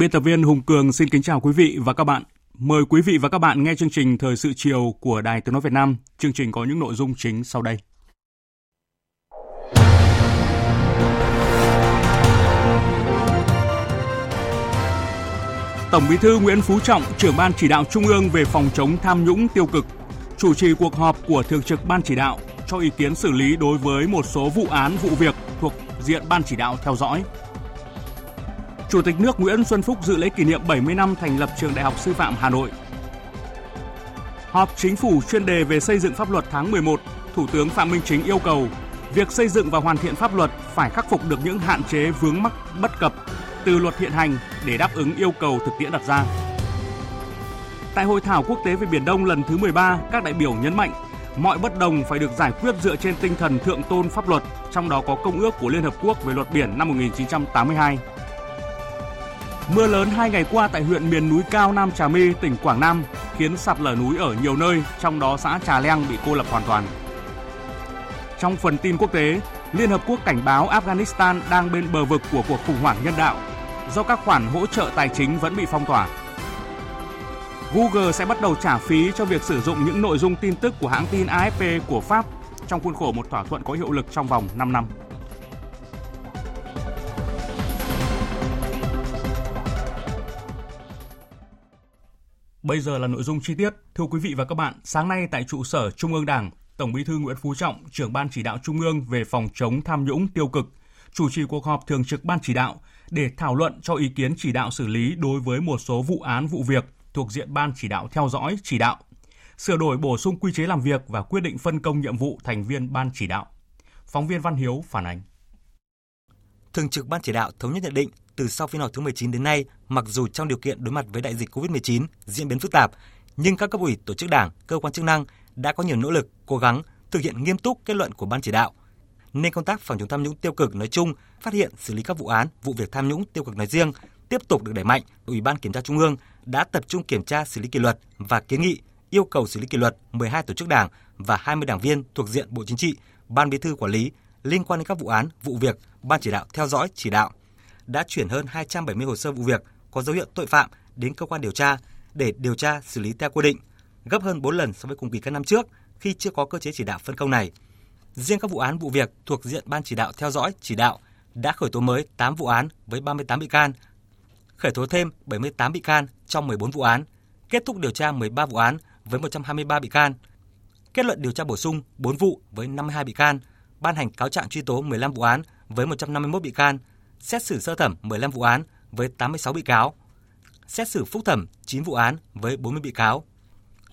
Biên tập viên Hùng Cường xin kính chào quý vị và các bạn. Mời quý vị và các bạn nghe chương trình Thời sự chiều của Đài Tiếng Nói Việt Nam. Chương trình có những nội dung chính sau đây. Tổng Bí thư Nguyễn Phú Trọng, trưởng ban chỉ đạo Trung ương về phòng chống tham nhũng tiêu cực, chủ trì cuộc họp của Thường trực Ban chỉ đạo cho ý kiến xử lý đối với một số vụ án vụ việc thuộc diện Ban chỉ đạo theo dõi. Chủ tịch nước Nguyễn Xuân Phúc dự lễ kỷ niệm 70 năm thành lập Trường Đại học Sư phạm Hà Nội. Họp chính phủ chuyên đề về xây dựng pháp luật tháng 11, Thủ tướng Phạm Minh Chính yêu cầu việc xây dựng và hoàn thiện pháp luật phải khắc phục được những hạn chế vướng mắc bất cập từ luật hiện hành để đáp ứng yêu cầu thực tiễn đặt ra. Tại hội thảo quốc tế về Biển Đông lần thứ 13, các đại biểu nhấn mạnh mọi bất đồng phải được giải quyết dựa trên tinh thần thượng tôn pháp luật, trong đó có Công ước của Liên Hợp Quốc về luật biển năm 1982. Mưa lớn hai ngày qua tại huyện miền núi cao Nam Trà My, tỉnh Quảng Nam khiến sạt lở núi ở nhiều nơi, trong đó xã Trà Leng bị cô lập hoàn toàn. Trong phần tin quốc tế, Liên Hợp Quốc cảnh báo Afghanistan đang bên bờ vực của cuộc khủng hoảng nhân đạo do các khoản hỗ trợ tài chính vẫn bị phong tỏa. Google sẽ bắt đầu trả phí cho việc sử dụng những nội dung tin tức của hãng tin AFP của Pháp trong khuôn khổ một thỏa thuận có hiệu lực trong vòng 5 năm. Bây giờ là nội dung chi tiết. Thưa quý vị và các bạn, sáng nay tại trụ sở Trung ương Đảng, Tổng Bí thư Nguyễn Phú Trọng, trưởng ban chỉ đạo Trung ương về phòng chống tham nhũng tiêu cực, chủ trì cuộc họp thường trực ban chỉ đạo để thảo luận cho ý kiến chỉ đạo xử lý đối với một số vụ án vụ việc thuộc diện ban chỉ đạo theo dõi chỉ đạo, sửa đổi bổ sung quy chế làm việc và quyết định phân công nhiệm vụ thành viên ban chỉ đạo. Phóng viên Văn Hiếu phản ánh. Thường trực ban chỉ đạo thống nhất nhận định từ sau phiên họp thứ 19 đến nay, mặc dù trong điều kiện đối mặt với đại dịch COVID-19 diễn biến phức tạp, nhưng các cấp ủy, tổ chức đảng, cơ quan chức năng đã có nhiều nỗ lực, cố gắng thực hiện nghiêm túc kết luận của ban chỉ đạo. Nên công tác phòng chống tham nhũng tiêu cực nói chung, phát hiện xử lý các vụ án, vụ việc tham nhũng tiêu cực nói riêng tiếp tục được đẩy mạnh. Ủy ban Kiểm tra Trung ương đã tập trung kiểm tra xử lý kỷ luật và kiến nghị yêu cầu xử lý kỷ luật 12 tổ chức đảng và 20 đảng viên thuộc diện Bộ Chính trị, Ban Bí thư quản lý liên quan đến các vụ án, vụ việc Ban chỉ đạo theo dõi chỉ đạo đã chuyển hơn 270 hồ sơ vụ việc có dấu hiệu tội phạm đến cơ quan điều tra để điều tra xử lý theo quy định, gấp hơn 4 lần so với cùng kỳ các năm trước khi chưa có cơ chế chỉ đạo phân công này. Riêng các vụ án vụ việc thuộc diện ban chỉ đạo theo dõi chỉ đạo đã khởi tố mới 8 vụ án với 38 bị can, khởi tố thêm 78 bị can trong 14 vụ án, kết thúc điều tra 13 vụ án với 123 bị can, kết luận điều tra bổ sung 4 vụ với 52 bị can, ban hành cáo trạng truy tố 15 vụ án với 151 bị can, xét xử sơ thẩm 15 vụ án với 86 bị cáo, xét xử phúc thẩm 9 vụ án với 40 bị cáo.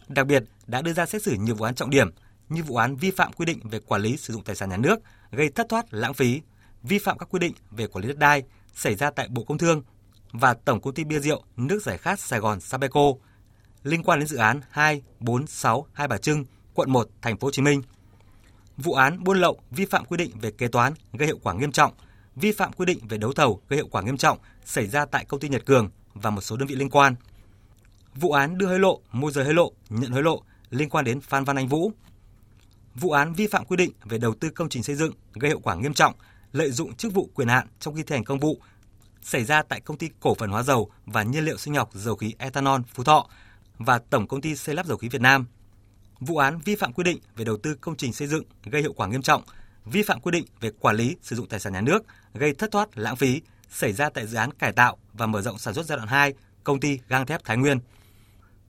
Đặc biệt đã đưa ra xét xử nhiều vụ án trọng điểm như vụ án vi phạm quy định về quản lý sử dụng tài sản nhà nước gây thất thoát lãng phí, vi phạm các quy định về quản lý đất đai xảy ra tại Bộ Công Thương và Tổng công ty bia rượu nước giải khát Sài Gòn Sabeco liên quan đến dự án 2, 4, 6 Hai Bà Trưng, quận 1, thành phố Hồ Chí Minh. Vụ án buôn lậu vi phạm quy định về kế toán gây hiệu quả nghiêm trọng vi phạm quy định về đấu thầu gây hiệu quả nghiêm trọng xảy ra tại công ty Nhật Cường và một số đơn vị liên quan. Vụ án đưa hối lộ, môi giới hối lộ, nhận hối lộ liên quan đến Phan Văn Anh Vũ. Vụ án vi phạm quy định về đầu tư công trình xây dựng gây hậu quả nghiêm trọng, lợi dụng chức vụ quyền hạn trong khi thi hành công vụ xảy ra tại công ty cổ phần hóa dầu và nhiên liệu sinh học dầu khí ethanol Phú Thọ và Tổng công ty xây lắp dầu khí Việt Nam. Vụ án vi phạm quy định về đầu tư công trình xây dựng gây hiệu quả nghiêm trọng, vi phạm quy định về quản lý sử dụng tài sản nhà nước gây thất thoát lãng phí xảy ra tại dự án cải tạo và mở rộng sản xuất giai đoạn 2 công ty gang thép Thái Nguyên.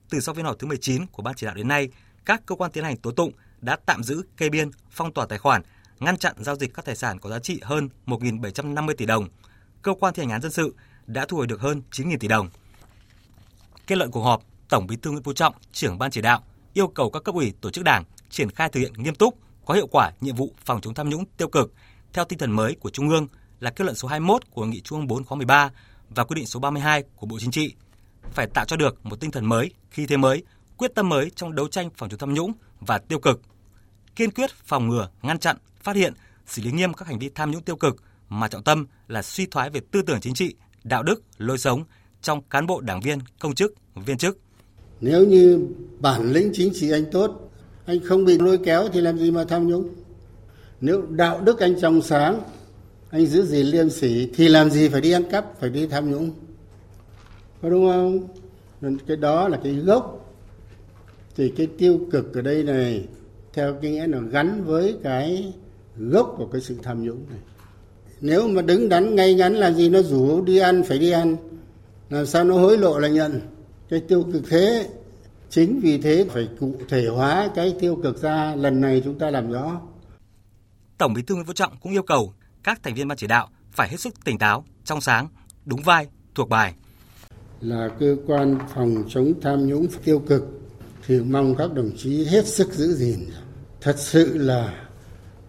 Từ sau phiên họp thứ 19 của ban chỉ đạo đến nay, các cơ quan tiến hành tố tụng đã tạm giữ, kê biên, phong tỏa tài khoản, ngăn chặn giao dịch các tài sản có giá trị hơn 1.750 tỷ đồng. Cơ quan thi hành án dân sự đã thu hồi được hơn 9.000 tỷ đồng. Kết luận cuộc họp, Tổng Bí thư Nguyễn Phú Trọng, trưởng ban chỉ đạo, yêu cầu các cấp ủy tổ chức đảng triển khai thực hiện nghiêm túc, có hiệu quả nhiệm vụ phòng chống tham nhũng tiêu cực theo tinh thần mới của Trung ương là kết luận số 21 của Nghị Trung ương 4 khóa 13 và quyết định số 32 của Bộ Chính trị. Phải tạo cho được một tinh thần mới, khí thế mới, quyết tâm mới trong đấu tranh phòng chống tham nhũng và tiêu cực. Kiên quyết phòng ngừa, ngăn chặn, phát hiện, xử lý nghiêm các hành vi tham nhũng tiêu cực mà trọng tâm là suy thoái về tư tưởng chính trị, đạo đức, lối sống trong cán bộ đảng viên, công chức, viên chức. Nếu như bản lĩnh chính trị anh tốt, anh không bị lôi kéo thì làm gì mà tham nhũng. Nếu đạo đức anh trong sáng, anh giữ gìn liêm sỉ thì làm gì phải đi ăn cắp, phải đi tham nhũng. Có đúng không? Cái đó là cái gốc. Thì cái tiêu cực ở đây này, theo cái nghĩa là gắn với cái gốc của cái sự tham nhũng này. Nếu mà đứng đắn ngay ngắn là gì nó rủ đi ăn phải đi ăn, làm sao nó hối lộ là nhận cái tiêu cực thế chính vì thế phải cụ thể hóa cái tiêu cực ra. Lần này chúng ta làm rõ. Tổng bí thư nguyễn phú trọng cũng yêu cầu các thành viên ban chỉ đạo phải hết sức tỉnh táo trong sáng đúng vai thuộc bài. Là cơ quan phòng chống tham nhũng tiêu cực thì mong các đồng chí hết sức giữ gìn. Thật sự là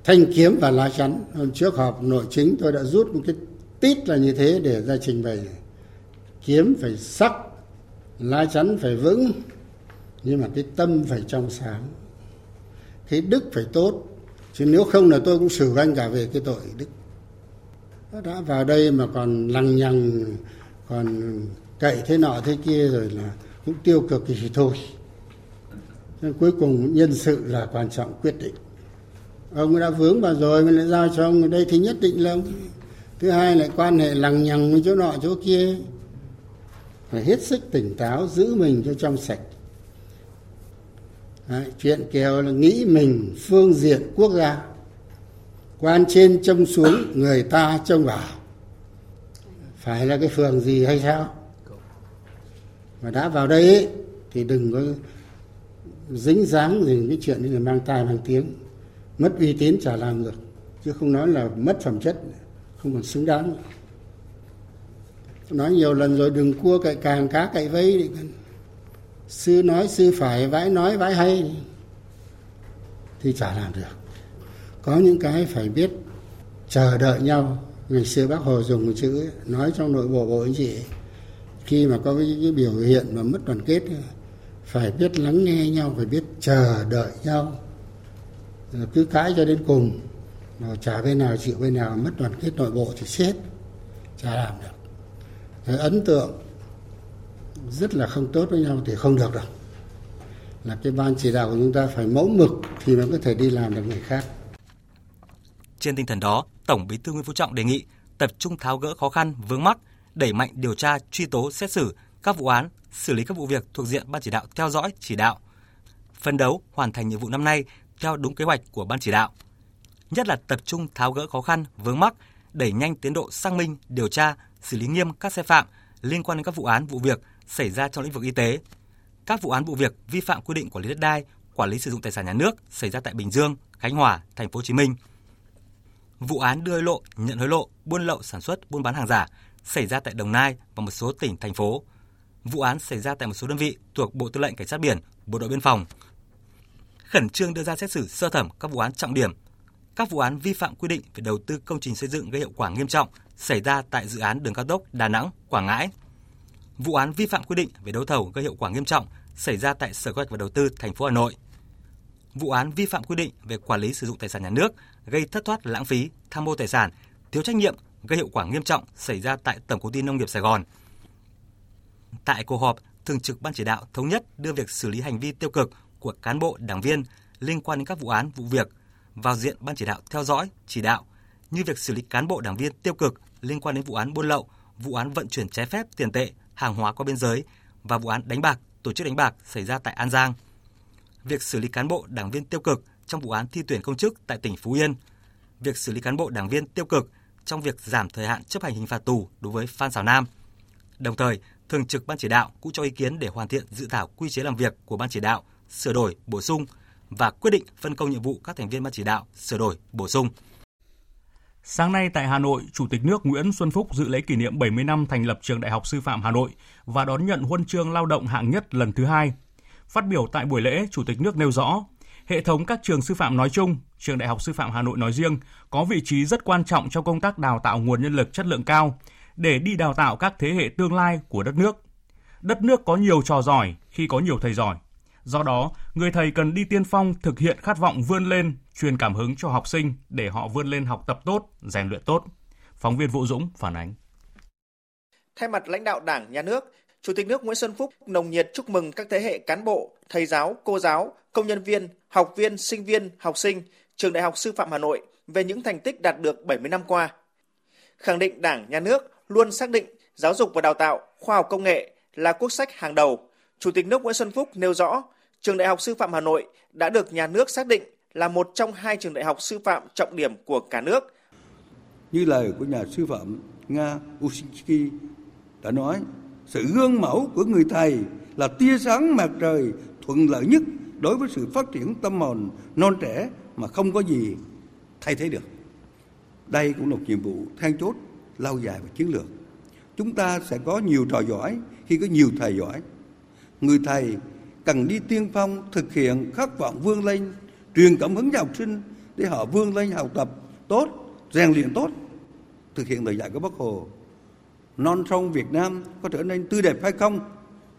thanh kiếm và lá chắn. Hôm trước họp nội chính tôi đã rút một cái tít là như thế để ra trình bày. Kiếm phải sắc lá chắn phải vững nhưng mà cái tâm phải trong sáng. Cái đức phải tốt. Chứ nếu không là tôi cũng xử anh cả về cái tội đức. Đã vào đây mà còn lằng nhằng, còn cậy thế nọ thế kia rồi là cũng tiêu cực thì thôi. Nên cuối cùng nhân sự là quan trọng quyết định. Ông đã vướng vào rồi mình lại giao cho ông. Ở đây thì nhất định là ông. Thứ hai lại quan hệ lằng nhằng với chỗ nọ chỗ kia. Phải hết sức tỉnh táo, giữ mình cho trong sạch. Đấy, chuyện kèo là nghĩ mình phương diện quốc gia. Quan trên trông xuống người ta trông vào. Phải là cái phường gì hay sao? Mà đã vào đây ấy, thì đừng có dính dáng gì cái chuyện như là mang tai mang tiếng. Mất uy tín chả làm được. Chứ không nói là mất phẩm chất không còn xứng đáng. Nói nhiều lần rồi đừng cua cậy càng cá cậy vây sư nói sư phải vãi nói vãi hay. Thì chả làm được. Có những cái phải biết chờ đợi nhau. Ngày xưa bác hồ dùng một chữ ấy, nói trong nội bộ bộ anh chị khi mà có cái, cái biểu hiện mà mất đoàn kết phải biết lắng nghe nhau phải biết chờ đợi nhau. Cứ cãi cho đến cùng mà chả bên nào chịu bên nào mất đoàn kết nội bộ thì chết. Chả làm được. Rồi ấn tượng rất là không tốt với nhau thì không được đâu. Là cái ban chỉ đạo của chúng ta phải mẫu mực thì mới có thể đi làm được người khác. Trên tinh thần đó, tổng bí thư nguyễn phú trọng đề nghị tập trung tháo gỡ khó khăn, vướng mắc, đẩy mạnh điều tra, truy tố, xét xử các vụ án, xử lý các vụ việc thuộc diện ban chỉ đạo theo dõi, chỉ đạo, phấn đấu hoàn thành nhiệm vụ năm nay theo đúng kế hoạch của ban chỉ đạo. Nhất là tập trung tháo gỡ khó khăn, vướng mắc, đẩy nhanh tiến độ xác minh, điều tra, xử lý nghiêm các sai phạm liên quan đến các vụ án, vụ việc xảy ra trong lĩnh vực y tế, các vụ án vụ việc vi phạm quy định quản lý đất đai, quản lý sử dụng tài sản nhà nước xảy ra tại Bình Dương, Khánh Hòa, Thành phố Hồ Chí Minh. Vụ án đưa hối lộ, nhận hối lộ, buôn lậu sản xuất, buôn bán hàng giả xảy ra tại Đồng Nai và một số tỉnh thành phố. Vụ án xảy ra tại một số đơn vị thuộc Bộ Tư lệnh Cảnh sát biển, Bộ đội biên phòng. Khẩn trương đưa ra xét xử sơ thẩm các vụ án trọng điểm, các vụ án vi phạm quy định về đầu tư công trình xây dựng gây hậu quả nghiêm trọng xảy ra tại dự án đường cao tốc Đà Nẵng – Quảng Ngãi. Vụ án vi phạm quy định về đấu thầu gây hiệu quả nghiêm trọng xảy ra tại Sở Kế hoạch và Đầu tư thành phố Hà Nội. Vụ án vi phạm quy định về quản lý sử dụng tài sản nhà nước gây thất thoát lãng phí, tham mô tài sản, thiếu trách nhiệm gây hiệu quả nghiêm trọng xảy ra tại Tổng công ty Nông nghiệp Sài Gòn. Tại cuộc họp, Thường trực Ban chỉ đạo thống nhất đưa việc xử lý hành vi tiêu cực của cán bộ, đảng viên liên quan đến các vụ án, vụ việc vào diện Ban chỉ đạo theo dõi, chỉ đạo như việc xử lý cán bộ đảng viên tiêu cực liên quan đến vụ án buôn lậu, vụ án vận chuyển trái phép tiền tệ, hàng hóa qua biên giới và vụ án đánh bạc, tổ chức đánh bạc xảy ra tại An Giang. Việc xử lý cán bộ đảng viên tiêu cực trong vụ án thi tuyển công chức tại tỉnh Phú Yên. Việc xử lý cán bộ đảng viên tiêu cực trong việc giảm thời hạn chấp hành hình phạt tù đối với Phan Xảo Nam. Đồng thời, Thường trực Ban chỉ đạo cũng cho ý kiến để hoàn thiện dự thảo quy chế làm việc của Ban chỉ đạo, sửa đổi, bổ sung và quyết định phân công nhiệm vụ các thành viên ban chỉ đạo sửa đổi, bổ sung. Sáng nay tại Hà Nội, Chủ tịch nước Nguyễn Xuân Phúc dự lễ kỷ niệm 70 năm thành lập Trường Đại học Sư phạm Hà Nội và đón nhận huân chương lao động hạng nhất lần thứ hai. Phát biểu tại buổi lễ, Chủ tịch nước nêu rõ, hệ thống các trường sư phạm nói chung, Trường Đại học Sư phạm Hà Nội nói riêng có vị trí rất quan trọng trong công tác đào tạo nguồn nhân lực chất lượng cao để đi đào tạo các thế hệ tương lai của đất nước. Đất nước có nhiều trò giỏi khi có nhiều thầy giỏi. Do đó, người thầy cần đi tiên phong thực hiện khát vọng vươn lên, truyền cảm hứng cho học sinh để họ vươn lên học tập tốt, rèn luyện tốt. Phóng viên Vũ Dũng phản ánh. Thay mặt lãnh đạo Đảng, Nhà nước, Chủ tịch nước Nguyễn Xuân Phúc nồng nhiệt chúc mừng các thế hệ cán bộ, thầy giáo, cô giáo, công nhân viên, học viên, sinh viên, học sinh Trường Đại học Sư phạm Hà Nội về những thành tích đạt được 70 năm qua. Khẳng định Đảng, Nhà nước luôn xác định giáo dục và đào tạo, khoa học công nghệ là quốc sách hàng đầu. Chủ tịch nước Nguyễn Xuân Phúc nêu rõ, Trường Đại học Sư phạm Hà Nội đã được nhà nước xác định là một trong hai trường đại học sư phạm trọng điểm của cả nước. Như lời của nhà sư phạm Nga Ushinsky đã nói, sự gương mẫu của người thầy là tia sáng mặt trời thuận lợi nhất đối với sự phát triển tâm hồn non trẻ mà không có gì thay thế được. Đây cũng là một nhiệm vụ then chốt lâu dài và chiến lược. Chúng ta sẽ có nhiều trò giỏi khi có nhiều thầy giỏi. Người thầy cần đi tiên phong thực hiện khát vọng vươn lên, truyền cảm hứng cho học sinh để họ vươn lên học tập tốt, rèn luyện tốt, thực hiện lời dạy của Bác Hồ. Non sông Việt Nam có trở nên tươi đẹp hay không?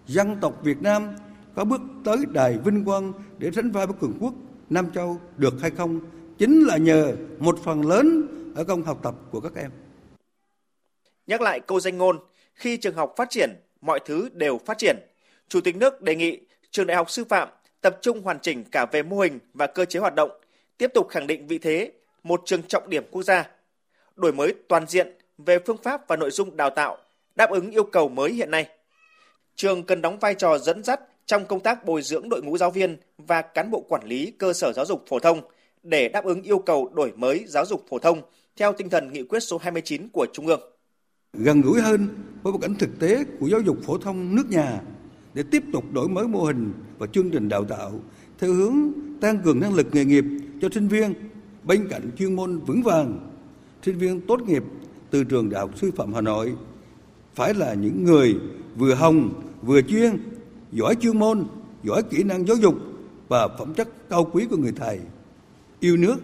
Dân tộc Việt Nam có bước tới đài vinh quang để sánh vai với cường quốc Nam Châu được hay không? Chính là nhờ một phần lớn ở công học tập của các em. Nhắc lại câu danh ngôn, khi trường học phát triển, mọi thứ đều phát triển. Chủ tịch nước đề nghị trường đại học sư phạm tập trung hoàn chỉnh cả về mô hình và cơ chế hoạt động, tiếp tục khẳng định vị thế một trường trọng điểm quốc gia, đổi mới toàn diện về phương pháp và nội dung đào tạo đáp ứng yêu cầu mới hiện nay. Trường cần đóng vai trò dẫn dắt trong công tác bồi dưỡng đội ngũ giáo viên và cán bộ quản lý cơ sở giáo dục phổ thông để đáp ứng yêu cầu đổi mới giáo dục phổ thông theo tinh thần nghị quyết số 29 của Trung ương. Gần gũi hơn với bối cảnh thực tế của giáo dục phổ thông nước nhà để tiếp tục đổi mới mô hình và chương trình đào tạo theo hướng tăng cường năng lực nghề nghiệp cho sinh viên bên cạnh chuyên môn vững vàng. Sinh viên tốt nghiệp từ trường Đại học Sư phạm Hà Nội phải là những người vừa hồng vừa chuyên, giỏi chuyên môn, giỏi kỹ năng giáo dục và phẩm chất cao quý của người thầy. Yêu nước,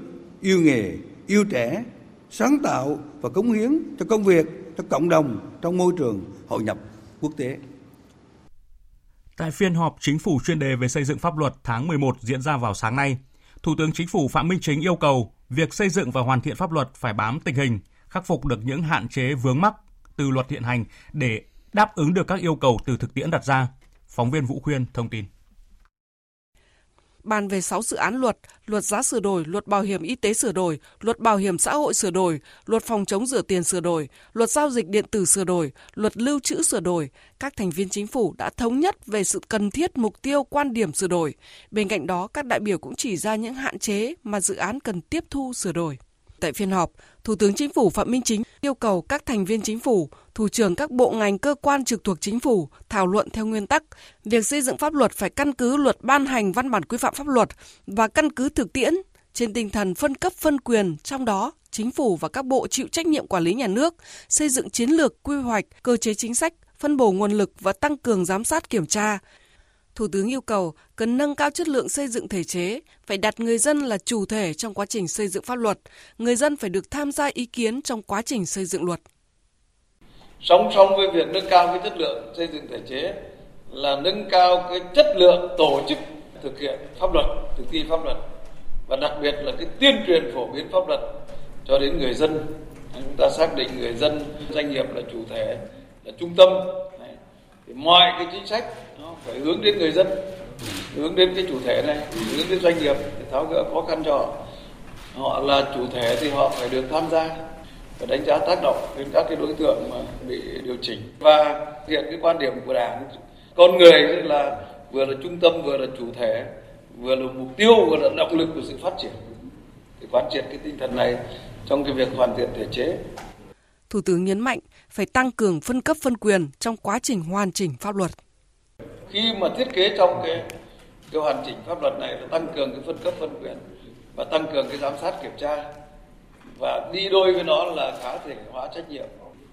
yêu nghề, yêu trẻ, sáng tạo và cống hiến cho công việc, cho cộng đồng trong môi trường hội nhập quốc tế. Tại phiên họp chính phủ chuyên đề về xây dựng pháp luật tháng 11 diễn ra vào sáng nay, Thủ tướng Chính phủ Phạm Minh Chính yêu cầu việc xây dựng và hoàn thiện pháp luật phải bám tình hình, khắc phục được những hạn chế vướng mắc từ luật hiện hành để đáp ứng được các yêu cầu từ thực tiễn đặt ra. Phóng viên Vũ Khuyên thông tin bàn về 6 dự án luật, luật giá sửa đổi, luật bảo hiểm y tế sửa đổi, luật bảo hiểm xã hội sửa đổi, luật phòng chống rửa tiền sửa đổi, luật giao dịch điện tử sửa đổi, luật lưu trữ sửa đổi, các thành viên chính phủ đã thống nhất về sự cần thiết mục tiêu quan điểm sửa đổi. Bên cạnh đó, các đại biểu cũng chỉ ra những hạn chế mà dự án cần tiếp thu sửa đổi. Tại phiên họp, Thủ tướng Chính phủ Phạm Minh Chính yêu cầu các thành viên chính phủ, thủ trưởng các bộ ngành cơ quan trực thuộc chính phủ thảo luận theo nguyên tắc việc xây dựng pháp luật phải căn cứ luật ban hành văn bản quy phạm pháp luật và căn cứ thực tiễn trên tinh thần phân cấp phân quyền, trong đó chính phủ và các bộ chịu trách nhiệm quản lý nhà nước, xây dựng chiến lược, quy hoạch, cơ chế chính sách, phân bổ nguồn lực và tăng cường giám sát kiểm tra, Thủ tướng yêu cầu cần nâng cao chất lượng xây dựng thể chế, phải đặt người dân là chủ thể trong quá trình xây dựng pháp luật, người dân phải được tham gia ý kiến trong quá trình xây dựng luật. Song song với việc nâng cao cái chất lượng xây dựng thể chế là nâng cao cái chất lượng tổ chức thực hiện pháp luật, thực thi pháp luật và đặc biệt là cái tuyên truyền phổ biến pháp luật cho đến người dân. Chúng ta xác định người dân, doanh nghiệp là chủ thể, là trung tâm. Thì mọi cái chính sách phải hướng đến người dân, hướng đến cái chủ thể này, hướng đến doanh nghiệp để tháo gỡ khó khăn cho họ. Họ là chủ thể thì họ phải được tham gia và đánh giá tác động đến các cái đối tượng mà bị điều chỉnh. Và hiện cái quan điểm của đảng, con người là vừa là trung tâm, vừa là chủ thể, vừa là mục tiêu, vừa là động lực của sự phát triển. Thì quán triệt cái tinh thần này trong cái việc hoàn thiện thể chế. Thủ tướng nhấn mạnh phải tăng cường phân cấp phân quyền trong quá trình hoàn chỉnh pháp luật khi mà thiết kế trong cái cái hoàn chỉnh pháp luật này là tăng cường cái phân cấp phân quyền và tăng cường cái giám sát kiểm tra và đi đôi với nó là cá thể hóa trách nhiệm.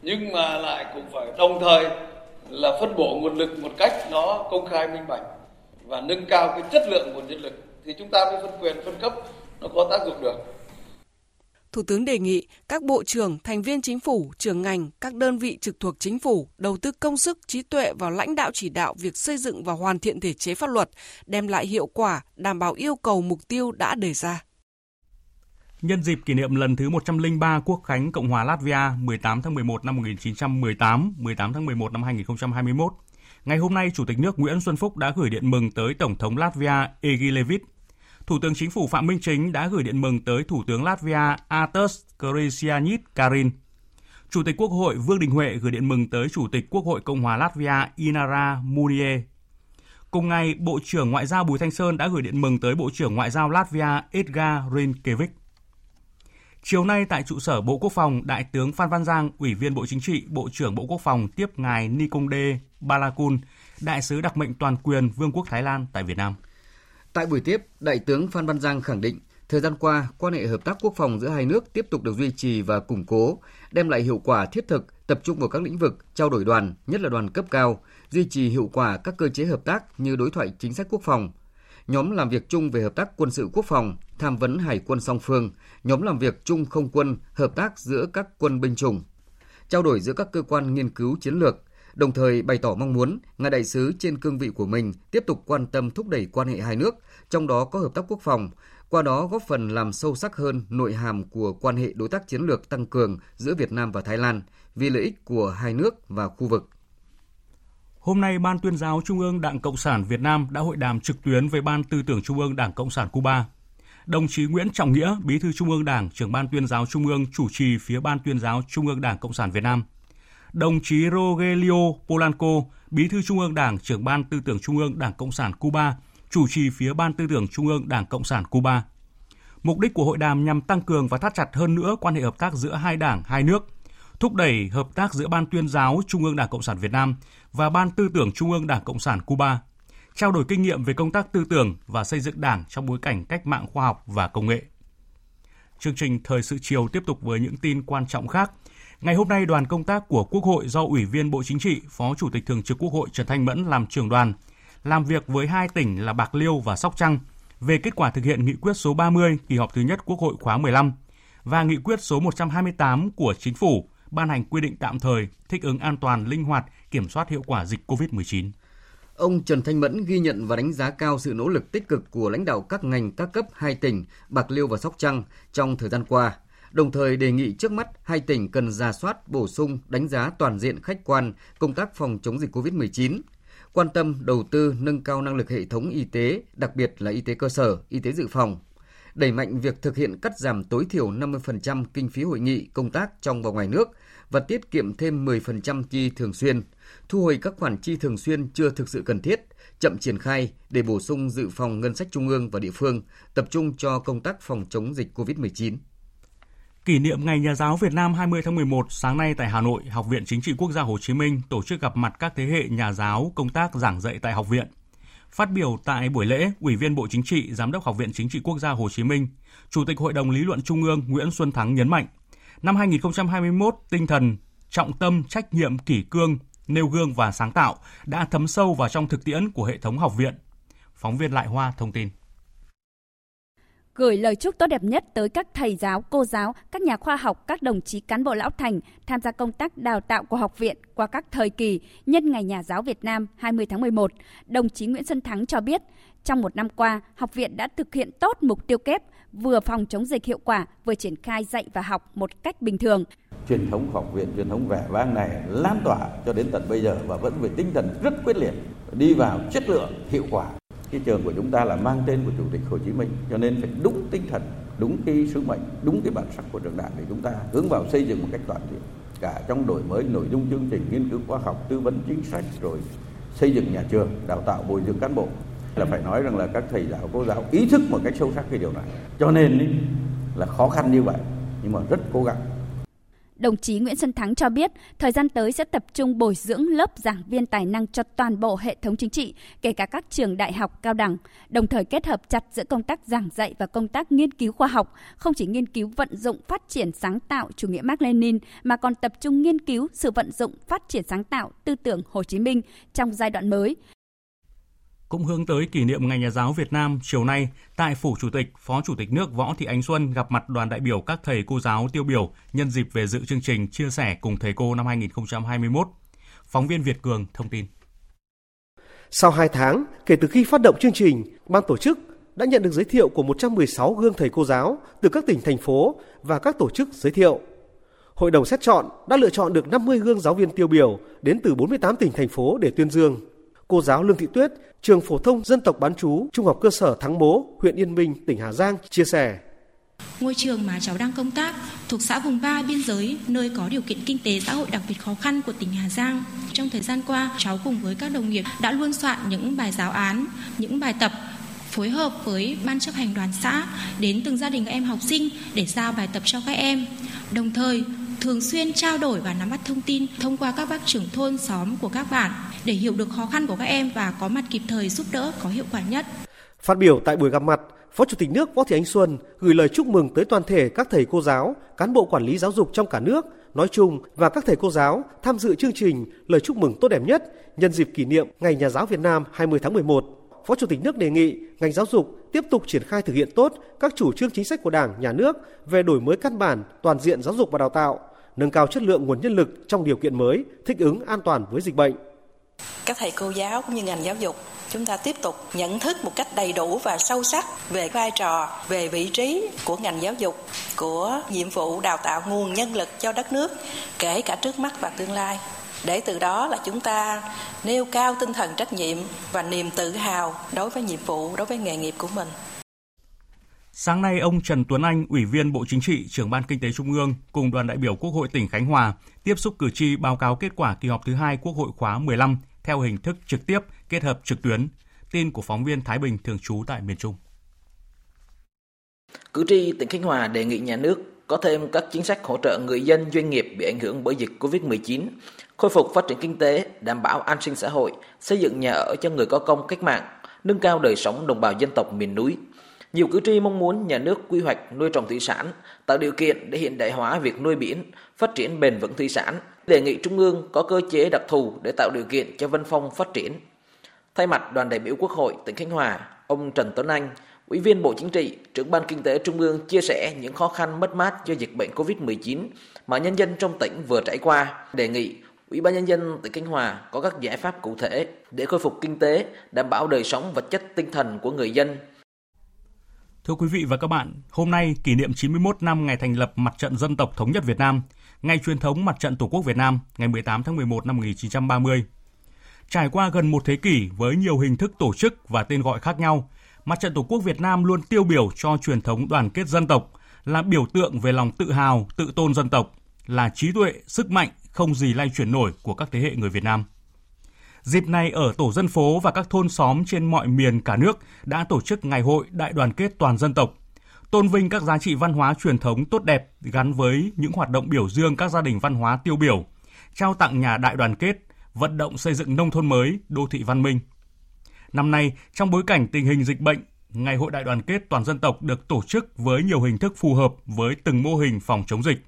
Nhưng mà lại cũng phải đồng thời là phân bổ nguồn lực một cách nó công khai minh bạch và nâng cao cái chất lượng nguồn nhân lực thì chúng ta mới phân quyền, phân cấp nó có tác dụng được. Thủ tướng đề nghị các bộ trưởng, thành viên chính phủ, trưởng ngành, các đơn vị trực thuộc chính phủ đầu tư công sức, trí tuệ vào lãnh đạo chỉ đạo việc xây dựng và hoàn thiện thể chế pháp luật, đem lại hiệu quả, đảm bảo yêu cầu mục tiêu đã đề ra. Nhân dịp kỷ niệm lần thứ 103 Quốc khánh Cộng hòa Latvia 18 tháng 11 năm 1918, 18 tháng 11 năm 2021, ngày hôm nay Chủ tịch nước Nguyễn Xuân Phúc đã gửi điện mừng tới Tổng thống Latvia Egilevich Thủ tướng Chính phủ Phạm Minh Chính đã gửi điện mừng tới Thủ tướng Latvia Atas Krisianit Karin. Chủ tịch Quốc hội Vương Đình Huệ gửi điện mừng tới Chủ tịch Quốc hội Cộng hòa Latvia Inara Munie. Cùng ngày, Bộ trưởng Ngoại giao Bùi Thanh Sơn đã gửi điện mừng tới Bộ trưởng Ngoại giao Latvia Edgar Rinkevich. Chiều nay tại trụ sở Bộ Quốc phòng, Đại tướng Phan Văn Giang, Ủy viên Bộ Chính trị, Bộ trưởng Bộ Quốc phòng tiếp ngài Nikonde Balakun, Đại sứ đặc mệnh toàn quyền Vương quốc Thái Lan tại Việt Nam. Tại buổi tiếp, Đại tướng Phan Văn Giang khẳng định, thời gian qua, quan hệ hợp tác quốc phòng giữa hai nước tiếp tục được duy trì và củng cố, đem lại hiệu quả thiết thực, tập trung vào các lĩnh vực trao đổi đoàn, nhất là đoàn cấp cao, duy trì hiệu quả các cơ chế hợp tác như đối thoại chính sách quốc phòng, nhóm làm việc chung về hợp tác quân sự quốc phòng, tham vấn hải quân song phương, nhóm làm việc chung không quân, hợp tác giữa các quân binh chủng, trao đổi giữa các cơ quan nghiên cứu chiến lược, đồng thời bày tỏ mong muốn ngài đại sứ trên cương vị của mình tiếp tục quan tâm thúc đẩy quan hệ hai nước, trong đó có hợp tác quốc phòng, qua đó góp phần làm sâu sắc hơn nội hàm của quan hệ đối tác chiến lược tăng cường giữa Việt Nam và Thái Lan vì lợi ích của hai nước và khu vực. Hôm nay, Ban tuyên giáo Trung ương Đảng Cộng sản Việt Nam đã hội đàm trực tuyến với Ban tư tưởng Trung ương Đảng Cộng sản Cuba. Đồng chí Nguyễn Trọng Nghĩa, Bí thư Trung ương Đảng, trưởng Ban tuyên giáo Trung ương chủ trì phía Ban tuyên giáo Trung ương Đảng Cộng sản Việt Nam – đồng chí Rogelio Polanco, Bí thư Trung ương Đảng, trưởng ban tư tưởng Trung ương Đảng Cộng sản Cuba, chủ trì phía Ban tư tưởng Trung ương Đảng Cộng sản Cuba. Mục đích của hội đàm nhằm tăng cường và thắt chặt hơn nữa quan hệ hợp tác giữa hai đảng, hai nước, thúc đẩy hợp tác giữa Ban tuyên giáo Trung ương Đảng Cộng sản Việt Nam và Ban tư tưởng Trung ương Đảng Cộng sản Cuba, trao đổi kinh nghiệm về công tác tư tưởng và xây dựng đảng trong bối cảnh cách mạng khoa học và công nghệ. Chương trình Thời sự chiều tiếp tục với những tin quan trọng khác – Ngày hôm nay, đoàn công tác của Quốc hội do Ủy viên Bộ Chính trị, Phó Chủ tịch Thường trực Quốc hội Trần Thanh Mẫn làm trưởng đoàn, làm việc với hai tỉnh là Bạc Liêu và Sóc Trăng về kết quả thực hiện nghị quyết số 30 kỳ họp thứ nhất Quốc hội khóa 15 và nghị quyết số 128 của Chính phủ ban hành quy định tạm thời thích ứng an toàn, linh hoạt, kiểm soát hiệu quả dịch COVID-19. Ông Trần Thanh Mẫn ghi nhận và đánh giá cao sự nỗ lực tích cực của lãnh đạo các ngành các cấp hai tỉnh Bạc Liêu và Sóc Trăng trong thời gian qua đồng thời đề nghị trước mắt hai tỉnh cần ra soát, bổ sung, đánh giá toàn diện khách quan công tác phòng chống dịch COVID-19, quan tâm đầu tư nâng cao năng lực hệ thống y tế, đặc biệt là y tế cơ sở, y tế dự phòng, đẩy mạnh việc thực hiện cắt giảm tối thiểu 50% kinh phí hội nghị công tác trong và ngoài nước và tiết kiệm thêm 10% chi thường xuyên, thu hồi các khoản chi thường xuyên chưa thực sự cần thiết, chậm triển khai để bổ sung dự phòng ngân sách trung ương và địa phương, tập trung cho công tác phòng chống dịch COVID-19. Kỷ niệm Ngày Nhà giáo Việt Nam 20 tháng 11, sáng nay tại Hà Nội, Học viện Chính trị Quốc gia Hồ Chí Minh tổ chức gặp mặt các thế hệ nhà giáo công tác giảng dạy tại học viện. Phát biểu tại buổi lễ, Ủy viên Bộ Chính trị, Giám đốc Học viện Chính trị Quốc gia Hồ Chí Minh, Chủ tịch Hội đồng Lý luận Trung ương Nguyễn Xuân Thắng nhấn mạnh, năm 2021, tinh thần trọng tâm, trách nhiệm, kỷ cương, nêu gương và sáng tạo đã thấm sâu vào trong thực tiễn của hệ thống học viện. Phóng viên Lại Hoa thông tin gửi lời chúc tốt đẹp nhất tới các thầy giáo, cô giáo, các nhà khoa học, các đồng chí cán bộ lão thành tham gia công tác đào tạo của học viện qua các thời kỳ nhân Ngày Nhà giáo Việt Nam 20 tháng 11. Đồng chí Nguyễn Xuân Thắng cho biết, trong một năm qua, học viện đã thực hiện tốt mục tiêu kép vừa phòng chống dịch hiệu quả, vừa triển khai dạy và học một cách bình thường. Truyền thống học viện, truyền thống vẻ vang này lan tỏa cho đến tận bây giờ và vẫn với tinh thần rất quyết liệt, đi vào chất lượng, hiệu quả cái trường của chúng ta là mang tên của chủ tịch Hồ Chí Minh cho nên phải đúng tinh thần đúng cái sứ mệnh đúng cái bản sắc của trường đại để chúng ta hướng vào xây dựng một cách toàn diện. Cả trong đổi mới nội dung chương trình nghiên cứu khoa học tư vấn chính sách rồi xây dựng nhà trường đào tạo bồi dưỡng cán bộ. Là phải nói rằng là các thầy giáo cô giáo ý thức một cách sâu sắc cái điều này. Cho nên ý, là khó khăn như vậy nhưng mà rất cố gắng. Đồng chí Nguyễn Xuân Thắng cho biết, thời gian tới sẽ tập trung bồi dưỡng lớp giảng viên tài năng cho toàn bộ hệ thống chính trị, kể cả các trường đại học cao đẳng, đồng thời kết hợp chặt giữa công tác giảng dạy và công tác nghiên cứu khoa học, không chỉ nghiên cứu vận dụng phát triển sáng tạo chủ nghĩa Mark Lenin mà còn tập trung nghiên cứu sự vận dụng phát triển sáng tạo tư tưởng Hồ Chí Minh trong giai đoạn mới, cũng hướng tới kỷ niệm Ngày Nhà giáo Việt Nam, chiều nay, tại Phủ Chủ tịch, Phó Chủ tịch nước Võ Thị Ánh Xuân gặp mặt đoàn đại biểu các thầy cô giáo tiêu biểu nhân dịp về dự chương trình Chia sẻ cùng thầy cô năm 2021. Phóng viên Việt Cường thông tin. Sau 2 tháng kể từ khi phát động chương trình, ban tổ chức đã nhận được giới thiệu của 116 gương thầy cô giáo từ các tỉnh, thành phố và các tổ chức giới thiệu. Hội đồng xét chọn đã lựa chọn được 50 gương giáo viên tiêu biểu đến từ 48 tỉnh, thành phố để tuyên dương. Cô giáo Lương Thị Tuyết, trường phổ thông dân tộc bán chú, trung học cơ sở Thắng Bố, huyện Yên Minh, tỉnh Hà Giang chia sẻ. Ngôi trường mà cháu đang công tác thuộc xã vùng 3 biên giới, nơi có điều kiện kinh tế xã hội đặc biệt khó khăn của tỉnh Hà Giang. Trong thời gian qua, cháu cùng với các đồng nghiệp đã luôn soạn những bài giáo án, những bài tập phối hợp với ban chấp hành đoàn xã đến từng gia đình các em học sinh để giao bài tập cho các em. Đồng thời, thường xuyên trao đổi và nắm bắt thông tin thông qua các bác trưởng thôn xóm của các bạn để hiểu được khó khăn của các em và có mặt kịp thời giúp đỡ có hiệu quả nhất. Phát biểu tại buổi gặp mặt, Phó Chủ tịch nước Võ Thị Ánh Xuân gửi lời chúc mừng tới toàn thể các thầy cô giáo, cán bộ quản lý giáo dục trong cả nước nói chung và các thầy cô giáo tham dự chương trình lời chúc mừng tốt đẹp nhất nhân dịp kỷ niệm Ngày Nhà giáo Việt Nam 20 tháng 11. Phó Chủ tịch nước đề nghị ngành giáo dục tiếp tục triển khai thực hiện tốt các chủ trương chính sách của Đảng, Nhà nước về đổi mới căn bản, toàn diện giáo dục và đào tạo, nâng cao chất lượng nguồn nhân lực trong điều kiện mới, thích ứng an toàn với dịch bệnh. Các thầy cô giáo cũng như ngành giáo dục chúng ta tiếp tục nhận thức một cách đầy đủ và sâu sắc về vai trò, về vị trí của ngành giáo dục, của nhiệm vụ đào tạo nguồn nhân lực cho đất nước, kể cả trước mắt và tương lai. Để từ đó là chúng ta nêu cao tinh thần trách nhiệm và niềm tự hào đối với nhiệm vụ, đối với nghề nghiệp của mình. Sáng nay, ông Trần Tuấn Anh, Ủy viên Bộ Chính trị, trưởng Ban Kinh tế Trung ương cùng đoàn đại biểu Quốc hội tỉnh Khánh Hòa tiếp xúc cử tri báo cáo kết quả kỳ họp thứ hai Quốc hội khóa 15 theo hình thức trực tiếp kết hợp trực tuyến. Tin của phóng viên Thái Bình thường trú tại miền Trung. Cử tri tỉnh Khánh Hòa đề nghị nhà nước có thêm các chính sách hỗ trợ người dân doanh nghiệp bị ảnh hưởng bởi dịch COVID-19, khôi phục phát triển kinh tế, đảm bảo an sinh xã hội, xây dựng nhà ở cho người có công cách mạng, nâng cao đời sống đồng bào dân tộc miền núi, nhiều cử tri mong muốn nhà nước quy hoạch nuôi trồng thủy sản, tạo điều kiện để hiện đại hóa việc nuôi biển, phát triển bền vững thủy sản. Đề nghị Trung ương có cơ chế đặc thù để tạo điều kiện cho Vân Phong phát triển. Thay mặt đoàn đại biểu Quốc hội tỉnh Khánh Hòa, ông Trần Tuấn Anh, Ủy viên Bộ Chính trị, trưởng ban Kinh tế Trung ương chia sẻ những khó khăn mất mát do dịch bệnh COVID-19 mà nhân dân trong tỉnh vừa trải qua, đề nghị Ủy ban nhân dân tỉnh Khánh Hòa có các giải pháp cụ thể để khôi phục kinh tế, đảm bảo đời sống vật chất tinh thần của người dân, Thưa quý vị và các bạn, hôm nay kỷ niệm 91 năm ngày thành lập Mặt trận Dân tộc Thống nhất Việt Nam, ngày truyền thống Mặt trận Tổ quốc Việt Nam, ngày 18 tháng 11 năm 1930. Trải qua gần một thế kỷ với nhiều hình thức tổ chức và tên gọi khác nhau, Mặt trận Tổ quốc Việt Nam luôn tiêu biểu cho truyền thống đoàn kết dân tộc, là biểu tượng về lòng tự hào, tự tôn dân tộc, là trí tuệ, sức mạnh không gì lay chuyển nổi của các thế hệ người Việt Nam. Dịp này ở tổ dân phố và các thôn xóm trên mọi miền cả nước đã tổ chức ngày hội đại đoàn kết toàn dân tộc, tôn vinh các giá trị văn hóa truyền thống tốt đẹp gắn với những hoạt động biểu dương các gia đình văn hóa tiêu biểu, trao tặng nhà đại đoàn kết, vận động xây dựng nông thôn mới, đô thị văn minh. Năm nay, trong bối cảnh tình hình dịch bệnh, Ngày hội đại đoàn kết toàn dân tộc được tổ chức với nhiều hình thức phù hợp với từng mô hình phòng chống dịch.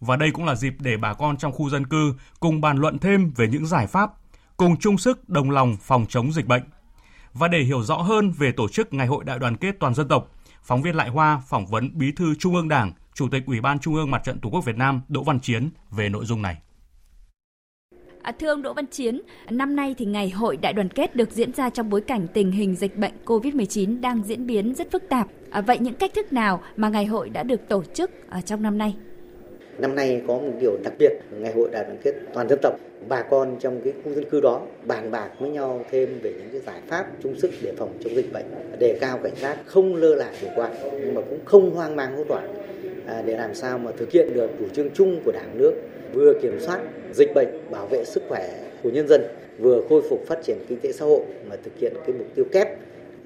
Và đây cũng là dịp để bà con trong khu dân cư cùng bàn luận thêm về những giải pháp cùng chung sức đồng lòng phòng chống dịch bệnh. Và để hiểu rõ hơn về tổ chức Ngày hội Đại đoàn kết toàn dân tộc, phóng viên Lại Hoa phỏng vấn Bí thư Trung ương Đảng, Chủ tịch Ủy ban Trung ương Mặt trận Tổ quốc Việt Nam Đỗ Văn Chiến về nội dung này. À, thưa ông Đỗ Văn Chiến, năm nay thì ngày hội đại đoàn kết được diễn ra trong bối cảnh tình hình dịch bệnh COVID-19 đang diễn biến rất phức tạp. À, vậy những cách thức nào mà ngày hội đã được tổ chức ở trong năm nay? Năm nay có một điều đặc biệt, ngày hội đại đoàn kết toàn dân tộc. Bà con trong cái khu dân cư đó bàn bạc với nhau thêm về những cái giải pháp chung sức để phòng chống dịch bệnh, đề cao cảnh giác, không lơ là chủ quan nhưng mà cũng không hoang mang hốt hoảng à, để làm sao mà thực hiện được chủ trương chung của đảng nước vừa kiểm soát dịch bệnh, bảo vệ sức khỏe của nhân dân, vừa khôi phục phát triển kinh tế xã hội mà thực hiện cái mục tiêu kép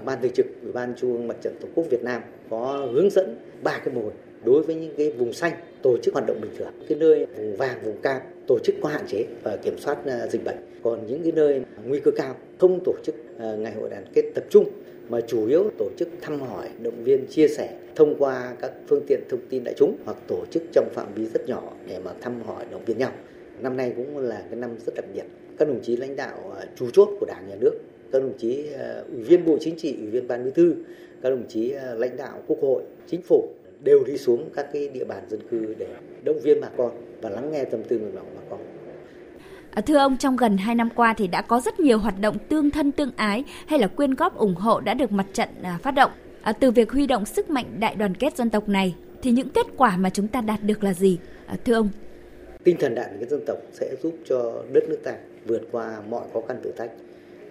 ban thường trực ủy ban trung ương mặt trận tổ quốc Việt Nam có hướng dẫn ba cái mô hình đối với những cái vùng xanh, tổ chức hoạt động bình thường, cái nơi vùng vàng, vùng cam, tổ chức có hạn chế và kiểm soát à, dịch bệnh. Còn những cái nơi nguy cơ cao, không tổ chức à, ngày hội đoàn kết tập trung, mà chủ yếu tổ chức thăm hỏi, động viên, chia sẻ, thông qua các phương tiện thông tin đại chúng hoặc tổ chức trong phạm vi rất nhỏ để mà thăm hỏi, động viên nhau. Năm nay cũng là cái năm rất đặc biệt. Các đồng chí lãnh đạo à, chủ chốt của đảng, nhà nước, các đồng chí ủy viên bộ chính trị, ủy viên ban bí thư, các đồng chí lãnh đạo quốc hội, chính phủ đều đi xuống các cái địa bàn dân cư để động viên bà con và lắng nghe tâm tư nguyện vọng bà con. À, thưa ông, trong gần 2 năm qua thì đã có rất nhiều hoạt động tương thân tương ái hay là quyên góp ủng hộ đã được mặt trận à, phát động. À, từ việc huy động sức mạnh đại đoàn kết dân tộc này thì những kết quả mà chúng ta đạt được là gì? À, thưa ông. Tinh thần đại đoàn kết dân tộc sẽ giúp cho đất nước ta vượt qua mọi khó khăn thử thách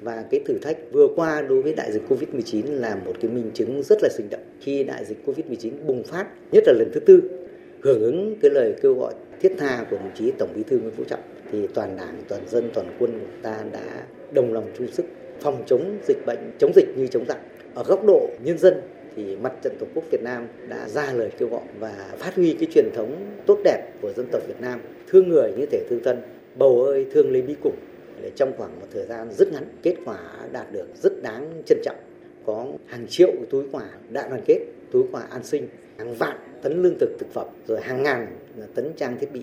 và cái thử thách vừa qua đối với đại dịch Covid-19 là một cái minh chứng rất là sinh động. Khi đại dịch Covid-19 bùng phát, nhất là lần thứ tư, hưởng ứng cái lời kêu gọi thiết tha của đồng chí Tổng Bí thư Nguyễn Phú Trọng thì toàn Đảng, toàn dân, toàn quân của ta đã đồng lòng chung sức phòng chống dịch bệnh, chống dịch như chống giặc. Ở góc độ nhân dân thì mặt trận Tổ quốc Việt Nam đã ra lời kêu gọi và phát huy cái truyền thống tốt đẹp của dân tộc Việt Nam, thương người như thể thương thân, bầu ơi thương lấy bí cùng trong khoảng một thời gian rất ngắn kết quả đạt được rất đáng trân trọng. Có hàng triệu túi quà đại đoàn kết túi quà an sinh hàng vạn tấn lương thực thực phẩm rồi hàng ngàn tấn trang thiết bị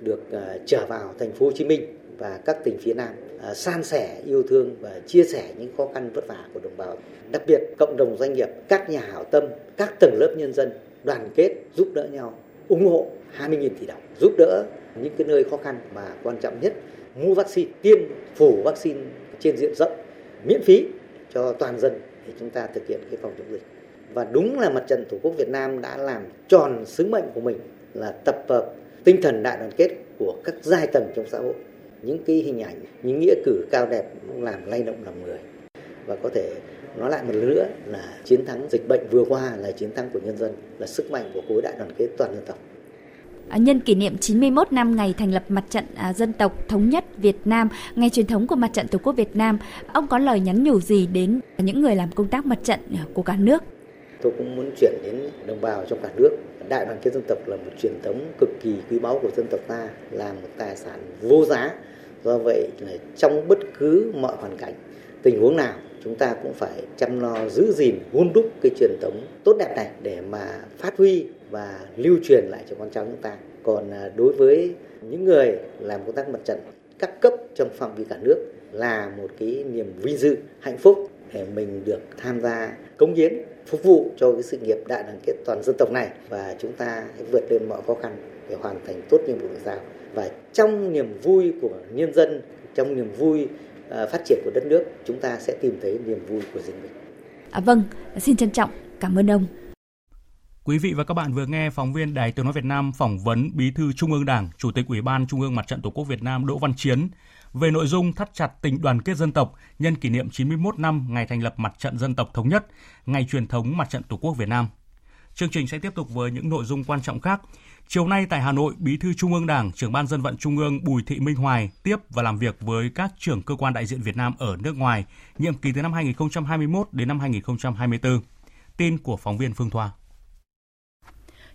được uh, trở vào thành phố Hồ Chí Minh và các tỉnh phía Nam uh, san sẻ yêu thương và chia sẻ những khó khăn vất vả của đồng bào. Đặc biệt cộng đồng doanh nghiệp các nhà hảo tâm các tầng lớp nhân dân đoàn kết giúp đỡ nhau ủng hộ 20.000 tỷ đồng giúp đỡ những cái nơi khó khăn mà quan trọng nhất mua vaccine, tiêm phủ vaccine trên diện rộng, miễn phí cho toàn dân để chúng ta thực hiện cái phòng chống dịch. Và đúng là mặt trận tổ quốc Việt Nam đã làm tròn sứ mệnh của mình là tập hợp tinh thần đại đoàn kết của các giai tầng trong xã hội. Những cái hình ảnh, những nghĩa cử cao đẹp làm lay động lòng người. Và có thể nói lại một lần nữa là chiến thắng dịch bệnh vừa qua là chiến thắng của nhân dân, là sức mạnh của khối đại đoàn kết toàn dân tộc. À, nhân kỷ niệm 91 năm ngày thành lập Mặt trận à, Dân tộc Thống nhất Việt Nam, ngày truyền thống của Mặt trận Tổ quốc Việt Nam, ông có lời nhắn nhủ gì đến những người làm công tác mặt trận à, của cả nước? Tôi cũng muốn chuyển đến đồng bào trong cả nước. Đại đoàn kết dân tộc là một truyền thống cực kỳ quý báu của dân tộc ta, là một tài sản vô giá. Do vậy, trong bất cứ mọi hoàn cảnh, tình huống nào, chúng ta cũng phải chăm lo giữ gìn hun đúc cái truyền thống tốt đẹp này để mà phát huy và lưu truyền lại cho con cháu chúng ta. Còn à, đối với những người làm công tác mặt trận các cấp trong phạm vi cả nước là một cái niềm vinh dự, hạnh phúc để mình được tham gia cống hiến phục vụ cho cái sự nghiệp đại đoàn kết toàn dân tộc này và chúng ta hãy vượt lên mọi khó khăn để hoàn thành tốt nhiệm vụ được giao và trong niềm vui của nhân dân trong niềm vui à, phát triển của đất nước chúng ta sẽ tìm thấy niềm vui của riêng mình. À, vâng, xin trân trọng cảm ơn ông. Quý vị và các bạn vừa nghe phóng viên Đài Tiếng nói Việt Nam phỏng vấn Bí thư Trung ương Đảng, Chủ tịch Ủy ban Trung ương Mặt trận Tổ quốc Việt Nam Đỗ Văn Chiến về nội dung thắt chặt tình đoàn kết dân tộc nhân kỷ niệm 91 năm ngày thành lập Mặt trận Dân tộc Thống nhất, ngày truyền thống Mặt trận Tổ quốc Việt Nam. Chương trình sẽ tiếp tục với những nội dung quan trọng khác. Chiều nay tại Hà Nội, Bí thư Trung ương Đảng, trưởng ban dân vận Trung ương Bùi Thị Minh Hoài tiếp và làm việc với các trưởng cơ quan đại diện Việt Nam ở nước ngoài, nhiệm kỳ từ năm 2021 đến năm 2024. Tin của phóng viên Phương Thoa.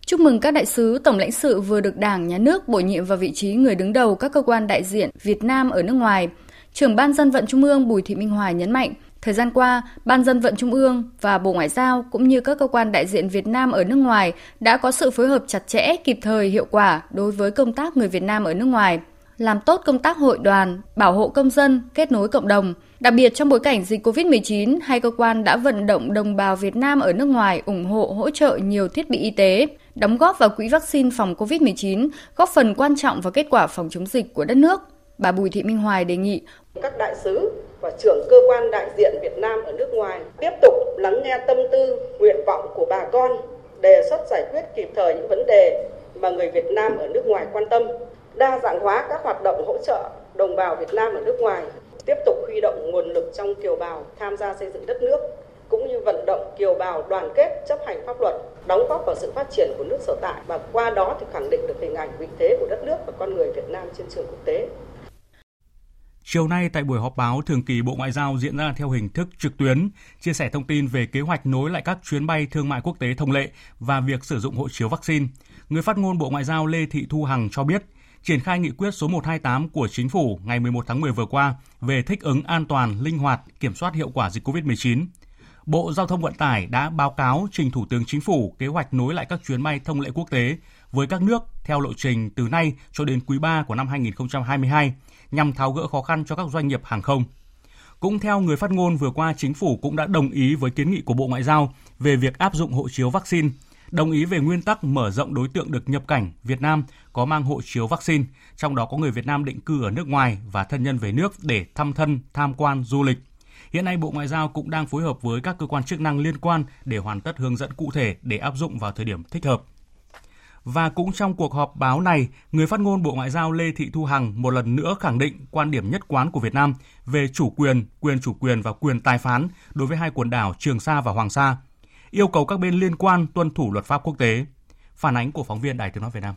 Chúc mừng các đại sứ, tổng lãnh sự vừa được Đảng, Nhà nước bổ nhiệm vào vị trí người đứng đầu các cơ quan đại diện Việt Nam ở nước ngoài. Trưởng Ban dân vận Trung ương Bùi Thị Minh Hoài nhấn mạnh, thời gian qua, Ban dân vận Trung ương và Bộ Ngoại giao cũng như các cơ quan đại diện Việt Nam ở nước ngoài đã có sự phối hợp chặt chẽ, kịp thời, hiệu quả đối với công tác người Việt Nam ở nước ngoài làm tốt công tác hội đoàn, bảo hộ công dân, kết nối cộng đồng. Đặc biệt trong bối cảnh dịch COVID-19, hai cơ quan đã vận động đồng bào Việt Nam ở nước ngoài ủng hộ hỗ trợ nhiều thiết bị y tế, đóng góp vào quỹ vaccine phòng COVID-19, góp phần quan trọng vào kết quả phòng chống dịch của đất nước. Bà Bùi Thị Minh Hoài đề nghị. Các đại sứ và trưởng cơ quan đại diện Việt Nam ở nước ngoài tiếp tục lắng nghe tâm tư, nguyện vọng của bà con, đề xuất giải quyết kịp thời những vấn đề mà người Việt Nam ở nước ngoài quan tâm, đa dạng hóa các hoạt động hỗ trợ đồng bào Việt Nam ở nước ngoài, tiếp tục huy động nguồn lực trong kiều bào tham gia xây dựng đất nước, cũng như vận động kiều bào đoàn kết chấp hành pháp luật, đóng góp vào sự phát triển của nước sở tại và qua đó thì khẳng định được hình ảnh vị thế của đất nước và con người Việt Nam trên trường quốc tế. Chiều nay tại buổi họp báo thường kỳ Bộ Ngoại giao diễn ra theo hình thức trực tuyến, chia sẻ thông tin về kế hoạch nối lại các chuyến bay thương mại quốc tế thông lệ và việc sử dụng hộ chiếu vaccine. Người phát ngôn Bộ Ngoại giao Lê Thị Thu Hằng cho biết, triển khai nghị quyết số 128 của Chính phủ ngày 11 tháng 10 vừa qua về thích ứng an toàn, linh hoạt, kiểm soát hiệu quả dịch COVID-19. Bộ Giao thông Vận tải đã báo cáo trình Thủ tướng Chính phủ kế hoạch nối lại các chuyến bay thông lệ quốc tế với các nước theo lộ trình từ nay cho đến quý 3 của năm 2022 nhằm tháo gỡ khó khăn cho các doanh nghiệp hàng không. Cũng theo người phát ngôn vừa qua, chính phủ cũng đã đồng ý với kiến nghị của Bộ Ngoại giao về việc áp dụng hộ chiếu vaccine, đồng ý về nguyên tắc mở rộng đối tượng được nhập cảnh Việt Nam có mang hộ chiếu vaccine, trong đó có người Việt Nam định cư ở nước ngoài và thân nhân về nước để thăm thân, tham quan, du lịch. Hiện nay Bộ Ngoại giao cũng đang phối hợp với các cơ quan chức năng liên quan để hoàn tất hướng dẫn cụ thể để áp dụng vào thời điểm thích hợp. Và cũng trong cuộc họp báo này, người phát ngôn Bộ Ngoại giao Lê Thị Thu Hằng một lần nữa khẳng định quan điểm nhất quán của Việt Nam về chủ quyền, quyền chủ quyền và quyền tài phán đối với hai quần đảo Trường Sa và Hoàng Sa, yêu cầu các bên liên quan tuân thủ luật pháp quốc tế. Phản ánh của phóng viên Đài Tiếng nói Việt Nam.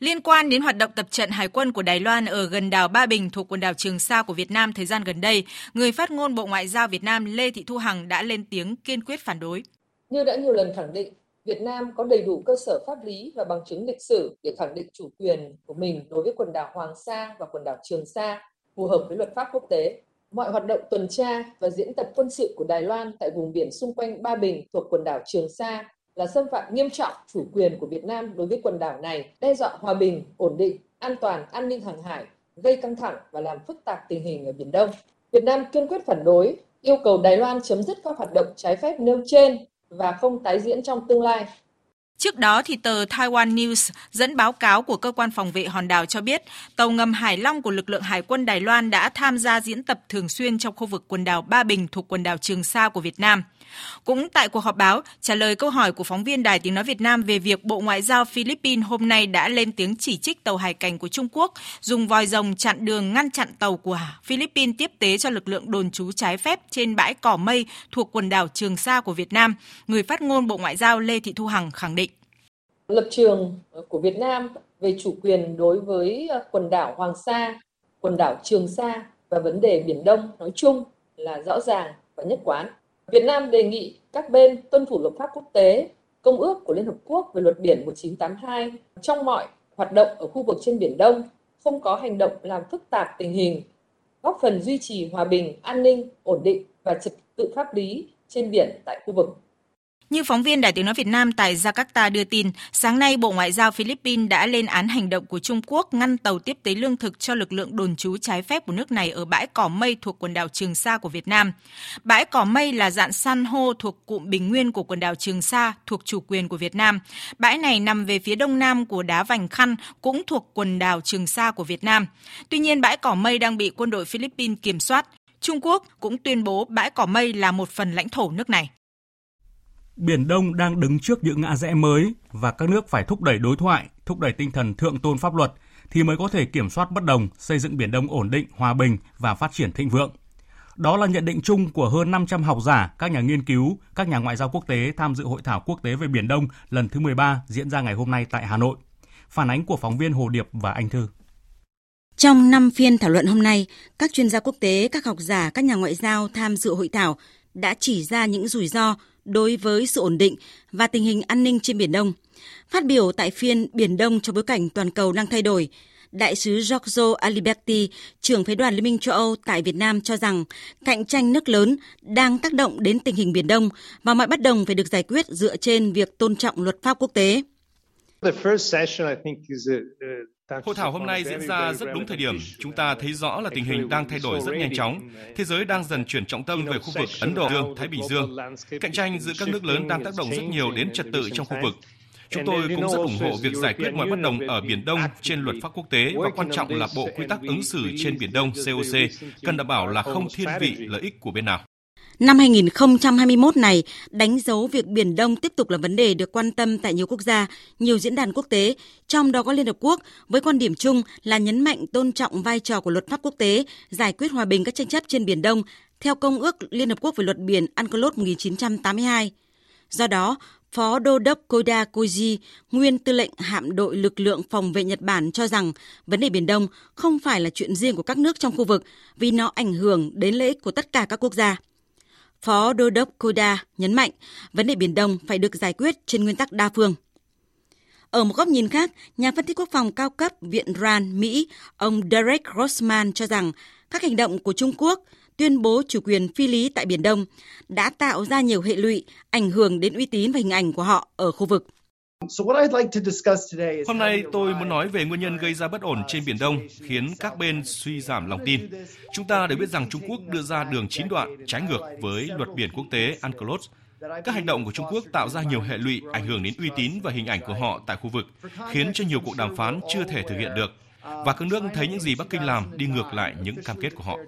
Liên quan đến hoạt động tập trận hải quân của Đài Loan ở gần đảo Ba Bình thuộc quần đảo Trường Sa của Việt Nam thời gian gần đây, người phát ngôn Bộ Ngoại giao Việt Nam Lê Thị Thu Hằng đã lên tiếng kiên quyết phản đối. Như đã nhiều lần khẳng định, Việt Nam có đầy đủ cơ sở pháp lý và bằng chứng lịch sử để khẳng định chủ quyền của mình đối với quần đảo Hoàng Sa và quần đảo Trường Sa phù hợp với luật pháp quốc tế. Mọi hoạt động tuần tra và diễn tập quân sự của Đài Loan tại vùng biển xung quanh Ba Bình thuộc quần đảo Trường Sa là xâm phạm nghiêm trọng chủ quyền của Việt Nam đối với quần đảo này, đe dọa hòa bình, ổn định, an toàn, an ninh hàng hải, gây căng thẳng và làm phức tạp tình hình ở Biển Đông. Việt Nam kiên quyết phản đối, yêu cầu Đài Loan chấm dứt các hoạt động trái phép nêu trên và không tái diễn trong tương lai. Trước đó thì tờ Taiwan News dẫn báo cáo của cơ quan phòng vệ hòn đảo cho biết tàu ngầm Hải Long của lực lượng Hải quân Đài Loan đã tham gia diễn tập thường xuyên trong khu vực quần đảo Ba Bình thuộc quần đảo Trường Sa của Việt Nam. Cũng tại cuộc họp báo, trả lời câu hỏi của phóng viên Đài Tiếng Nói Việt Nam về việc Bộ Ngoại giao Philippines hôm nay đã lên tiếng chỉ trích tàu hải cảnh của Trung Quốc dùng vòi rồng chặn đường ngăn chặn tàu của Philippines tiếp tế cho lực lượng đồn trú trái phép trên bãi cỏ mây thuộc quần đảo Trường Sa của Việt Nam, người phát ngôn Bộ Ngoại giao Lê Thị Thu Hằng khẳng định. Lập trường của Việt Nam về chủ quyền đối với quần đảo Hoàng Sa, quần đảo Trường Sa và vấn đề Biển Đông nói chung là rõ ràng và nhất quán. Việt Nam đề nghị các bên tuân thủ luật pháp quốc tế, Công ước của Liên Hợp Quốc về luật biển 1982 trong mọi hoạt động ở khu vực trên Biển Đông, không có hành động làm phức tạp tình hình, góp phần duy trì hòa bình, an ninh, ổn định và trật tự pháp lý trên biển tại khu vực. Như phóng viên Đài Tiếng Nói Việt Nam tại Jakarta đưa tin, sáng nay Bộ Ngoại giao Philippines đã lên án hành động của Trung Quốc ngăn tàu tiếp tế lương thực cho lực lượng đồn trú trái phép của nước này ở bãi cỏ mây thuộc quần đảo Trường Sa của Việt Nam. Bãi cỏ mây là dạng san hô thuộc cụm bình nguyên của quần đảo Trường Sa thuộc chủ quyền của Việt Nam. Bãi này nằm về phía đông nam của đá Vành Khăn cũng thuộc quần đảo Trường Sa của Việt Nam. Tuy nhiên, bãi cỏ mây đang bị quân đội Philippines kiểm soát. Trung Quốc cũng tuyên bố bãi cỏ mây là một phần lãnh thổ nước này. Biển Đông đang đứng trước những ngã rẽ mới và các nước phải thúc đẩy đối thoại, thúc đẩy tinh thần thượng tôn pháp luật thì mới có thể kiểm soát bất đồng, xây dựng Biển Đông ổn định, hòa bình và phát triển thịnh vượng. Đó là nhận định chung của hơn 500 học giả, các nhà nghiên cứu, các nhà ngoại giao quốc tế tham dự hội thảo quốc tế về Biển Đông lần thứ 13 diễn ra ngày hôm nay tại Hà Nội. Phản ánh của phóng viên Hồ Điệp và Anh Thư. Trong năm phiên thảo luận hôm nay, các chuyên gia quốc tế, các học giả, các nhà ngoại giao tham dự hội thảo đã chỉ ra những rủi ro đối với sự ổn định và tình hình an ninh trên Biển Đông. Phát biểu tại phiên Biển Đông trong bối cảnh toàn cầu đang thay đổi, Đại sứ Giorgio Aliberti, trưởng phái đoàn Liên minh châu Âu tại Việt Nam cho rằng cạnh tranh nước lớn đang tác động đến tình hình Biển Đông và mọi bất đồng phải được giải quyết dựa trên việc tôn trọng luật pháp quốc tế. Hội thảo hôm nay diễn ra rất đúng thời điểm. Chúng ta thấy rõ là tình hình đang thay đổi rất nhanh chóng. Thế giới đang dần chuyển trọng tâm về khu vực Ấn Độ Dương, Thái Bình Dương. Cạnh tranh giữa các nước lớn đang tác động rất nhiều đến trật tự trong khu vực. Chúng tôi cũng rất ủng hộ việc giải quyết mọi bất đồng ở Biển Đông trên luật pháp quốc tế và quan trọng là Bộ Quy tắc ứng xử trên Biển Đông COC cần đảm bảo là không thiên vị lợi ích của bên nào. Năm 2021 này đánh dấu việc Biển Đông tiếp tục là vấn đề được quan tâm tại nhiều quốc gia, nhiều diễn đàn quốc tế, trong đó có Liên Hợp Quốc, với quan điểm chung là nhấn mạnh tôn trọng vai trò của luật pháp quốc tế, giải quyết hòa bình các tranh chấp trên Biển Đông theo Công ước Liên Hợp Quốc về luật biển UNCLOS 1982. Do đó, Phó Đô đốc Koda Koji, nguyên tư lệnh hạm đội lực lượng phòng vệ Nhật Bản cho rằng vấn đề Biển Đông không phải là chuyện riêng của các nước trong khu vực vì nó ảnh hưởng đến lợi ích của tất cả các quốc gia. Phó Đô đốc Koda nhấn mạnh vấn đề Biển Đông phải được giải quyết trên nguyên tắc đa phương. Ở một góc nhìn khác, nhà phân tích quốc phòng cao cấp Viện RAND Mỹ, ông Derek Grossman cho rằng các hành động của Trung Quốc tuyên bố chủ quyền phi lý tại Biển Đông đã tạo ra nhiều hệ lụy, ảnh hưởng đến uy tín và hình ảnh của họ ở khu vực. Hôm nay tôi muốn nói về nguyên nhân gây ra bất ổn trên Biển Đông, khiến các bên suy giảm lòng tin. Chúng ta đều biết rằng Trung Quốc đưa ra đường chín đoạn trái ngược với luật biển quốc tế UNCLOS. Các hành động của Trung Quốc tạo ra nhiều hệ lụy, ảnh hưởng đến uy tín và hình ảnh của họ tại khu vực, khiến cho nhiều cuộc đàm phán chưa thể thực hiện được. Và các nước thấy những gì Bắc Kinh làm đi ngược lại những cam kết của họ.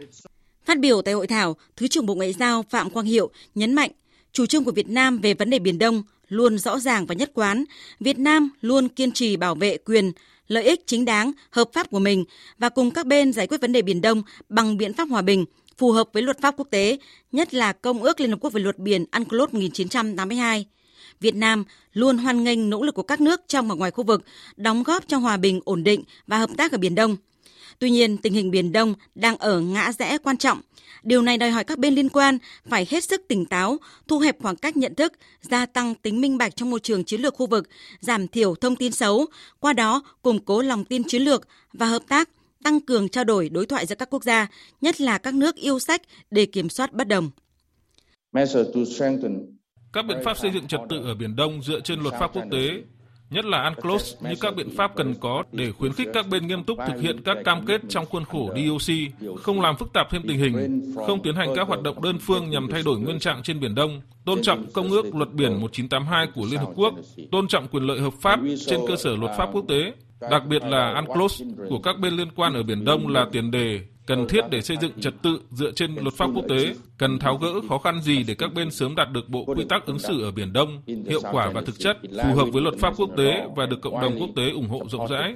Phát biểu tại hội thảo, Thứ trưởng Bộ Ngoại giao Phạm Quang Hiệu nhấn mạnh chủ trương của Việt Nam về vấn đề Biển Đông luôn rõ ràng và nhất quán. Việt Nam luôn kiên trì bảo vệ quyền, lợi ích chính đáng, hợp pháp của mình và cùng các bên giải quyết vấn đề Biển Đông bằng biện pháp hòa bình, phù hợp với luật pháp quốc tế, nhất là Công ước Liên Hợp Quốc về luật biển UNCLOS 1982. Việt Nam luôn hoan nghênh nỗ lực của các nước trong và ngoài khu vực, đóng góp cho hòa bình, ổn định và hợp tác ở Biển Đông – Tuy nhiên, tình hình Biển Đông đang ở ngã rẽ quan trọng. Điều này đòi hỏi các bên liên quan phải hết sức tỉnh táo, thu hẹp khoảng cách nhận thức, gia tăng tính minh bạch trong môi trường chiến lược khu vực, giảm thiểu thông tin xấu, qua đó củng cố lòng tin chiến lược và hợp tác, tăng cường trao đổi đối thoại giữa các quốc gia, nhất là các nước yêu sách để kiểm soát bất đồng. Các biện pháp xây dựng trật tự ở Biển Đông dựa trên luật pháp quốc tế nhất là UNCLOS như các biện pháp cần có để khuyến khích các bên nghiêm túc thực hiện các cam kết trong khuôn khổ DOC, không làm phức tạp thêm tình hình, không tiến hành các hoạt động đơn phương nhằm thay đổi nguyên trạng trên Biển Đông, tôn trọng Công ước Luật Biển 1982 của Liên Hợp Quốc, tôn trọng quyền lợi hợp pháp trên cơ sở luật pháp quốc tế, đặc biệt là UNCLOS của các bên liên quan ở Biển Đông là tiền đề cần thiết để xây dựng trật tự dựa trên luật pháp quốc tế, cần tháo gỡ khó khăn gì để các bên sớm đạt được bộ quy tắc ứng xử ở Biển Đông, hiệu quả và thực chất, phù hợp với luật pháp quốc tế và được cộng đồng quốc tế ủng hộ rộng rãi.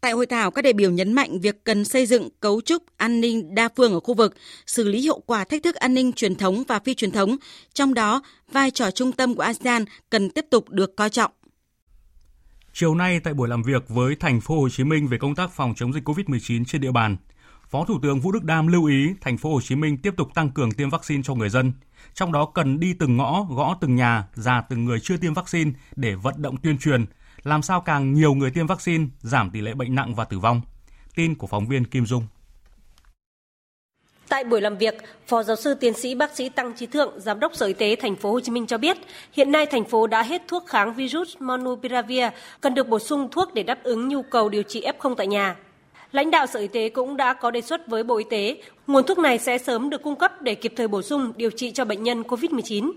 Tại hội thảo, các đại biểu nhấn mạnh việc cần xây dựng cấu trúc an ninh đa phương ở khu vực, xử lý hiệu quả thách thức an ninh truyền thống và phi truyền thống, trong đó vai trò trung tâm của ASEAN cần tiếp tục được coi trọng. Chiều nay tại buổi làm việc với thành phố Hồ Chí Minh về công tác phòng chống dịch COVID-19 trên địa bàn, Phó Thủ tướng Vũ Đức Đam lưu ý thành phố Hồ Chí Minh tiếp tục tăng cường tiêm vaccine cho người dân, trong đó cần đi từng ngõ, gõ từng nhà, ra từng người chưa tiêm vaccine để vận động tuyên truyền, làm sao càng nhiều người tiêm vaccine, giảm tỷ lệ bệnh nặng và tử vong. Tin của phóng viên Kim Dung. Tại buổi làm việc, Phó giáo sư tiến sĩ bác sĩ Tăng Trí Thượng, Giám đốc Sở Y tế thành phố Hồ Chí Minh cho biết, hiện nay thành phố đã hết thuốc kháng virus Monupiravir, cần được bổ sung thuốc để đáp ứng nhu cầu điều trị F0 tại nhà. Lãnh đạo Sở Y tế cũng đã có đề xuất với Bộ Y tế, nguồn thuốc này sẽ sớm được cung cấp để kịp thời bổ sung điều trị cho bệnh nhân COVID-19.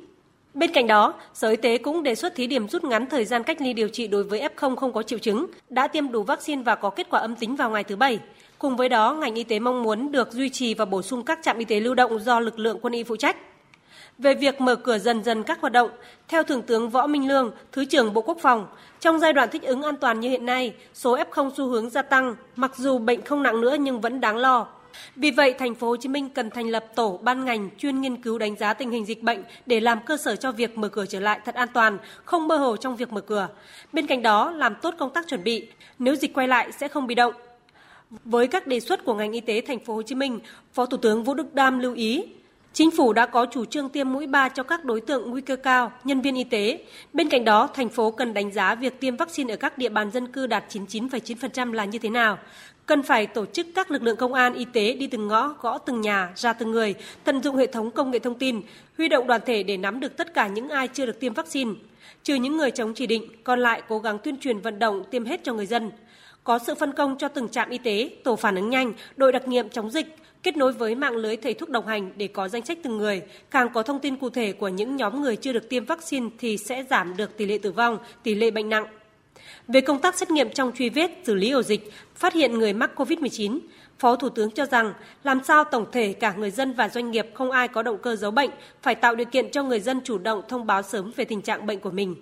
Bên cạnh đó, Sở Y tế cũng đề xuất thí điểm rút ngắn thời gian cách ly điều trị đối với F0 không có triệu chứng, đã tiêm đủ vaccine và có kết quả âm tính vào ngày thứ Bảy. Cùng với đó, ngành y tế mong muốn được duy trì và bổ sung các trạm y tế lưu động do lực lượng quân y phụ trách. Về việc mở cửa dần dần các hoạt động, theo Thượng tướng Võ Minh Lương, Thứ trưởng Bộ Quốc phòng, trong giai đoạn thích ứng an toàn như hiện nay, số F0 xu hướng gia tăng, mặc dù bệnh không nặng nữa nhưng vẫn đáng lo. Vì vậy, thành phố Hồ Chí Minh cần thành lập tổ ban ngành chuyên nghiên cứu đánh giá tình hình dịch bệnh để làm cơ sở cho việc mở cửa trở lại thật an toàn, không mơ hồ trong việc mở cửa. Bên cạnh đó, làm tốt công tác chuẩn bị, nếu dịch quay lại sẽ không bị động, với các đề xuất của ngành y tế thành phố Hồ Chí Minh, Phó Thủ tướng Vũ Đức Đam lưu ý Chính phủ đã có chủ trương tiêm mũi 3 cho các đối tượng nguy cơ cao, nhân viên y tế. Bên cạnh đó, thành phố cần đánh giá việc tiêm vaccine ở các địa bàn dân cư đạt 99,9% là như thế nào. Cần phải tổ chức các lực lượng công an y tế đi từng ngõ, gõ từng nhà, ra từng người, tận dụng hệ thống công nghệ thông tin, huy động đoàn thể để nắm được tất cả những ai chưa được tiêm vaccine. Trừ những người chống chỉ định, còn lại cố gắng tuyên truyền vận động tiêm hết cho người dân có sự phân công cho từng trạm y tế, tổ phản ứng nhanh, đội đặc nhiệm chống dịch, kết nối với mạng lưới thầy thuốc đồng hành để có danh sách từng người. Càng có thông tin cụ thể của những nhóm người chưa được tiêm vaccine thì sẽ giảm được tỷ lệ tử vong, tỷ lệ bệnh nặng. Về công tác xét nghiệm trong truy vết, xử lý ổ dịch, phát hiện người mắc COVID-19, Phó Thủ tướng cho rằng làm sao tổng thể cả người dân và doanh nghiệp không ai có động cơ giấu bệnh, phải tạo điều kiện cho người dân chủ động thông báo sớm về tình trạng bệnh của mình.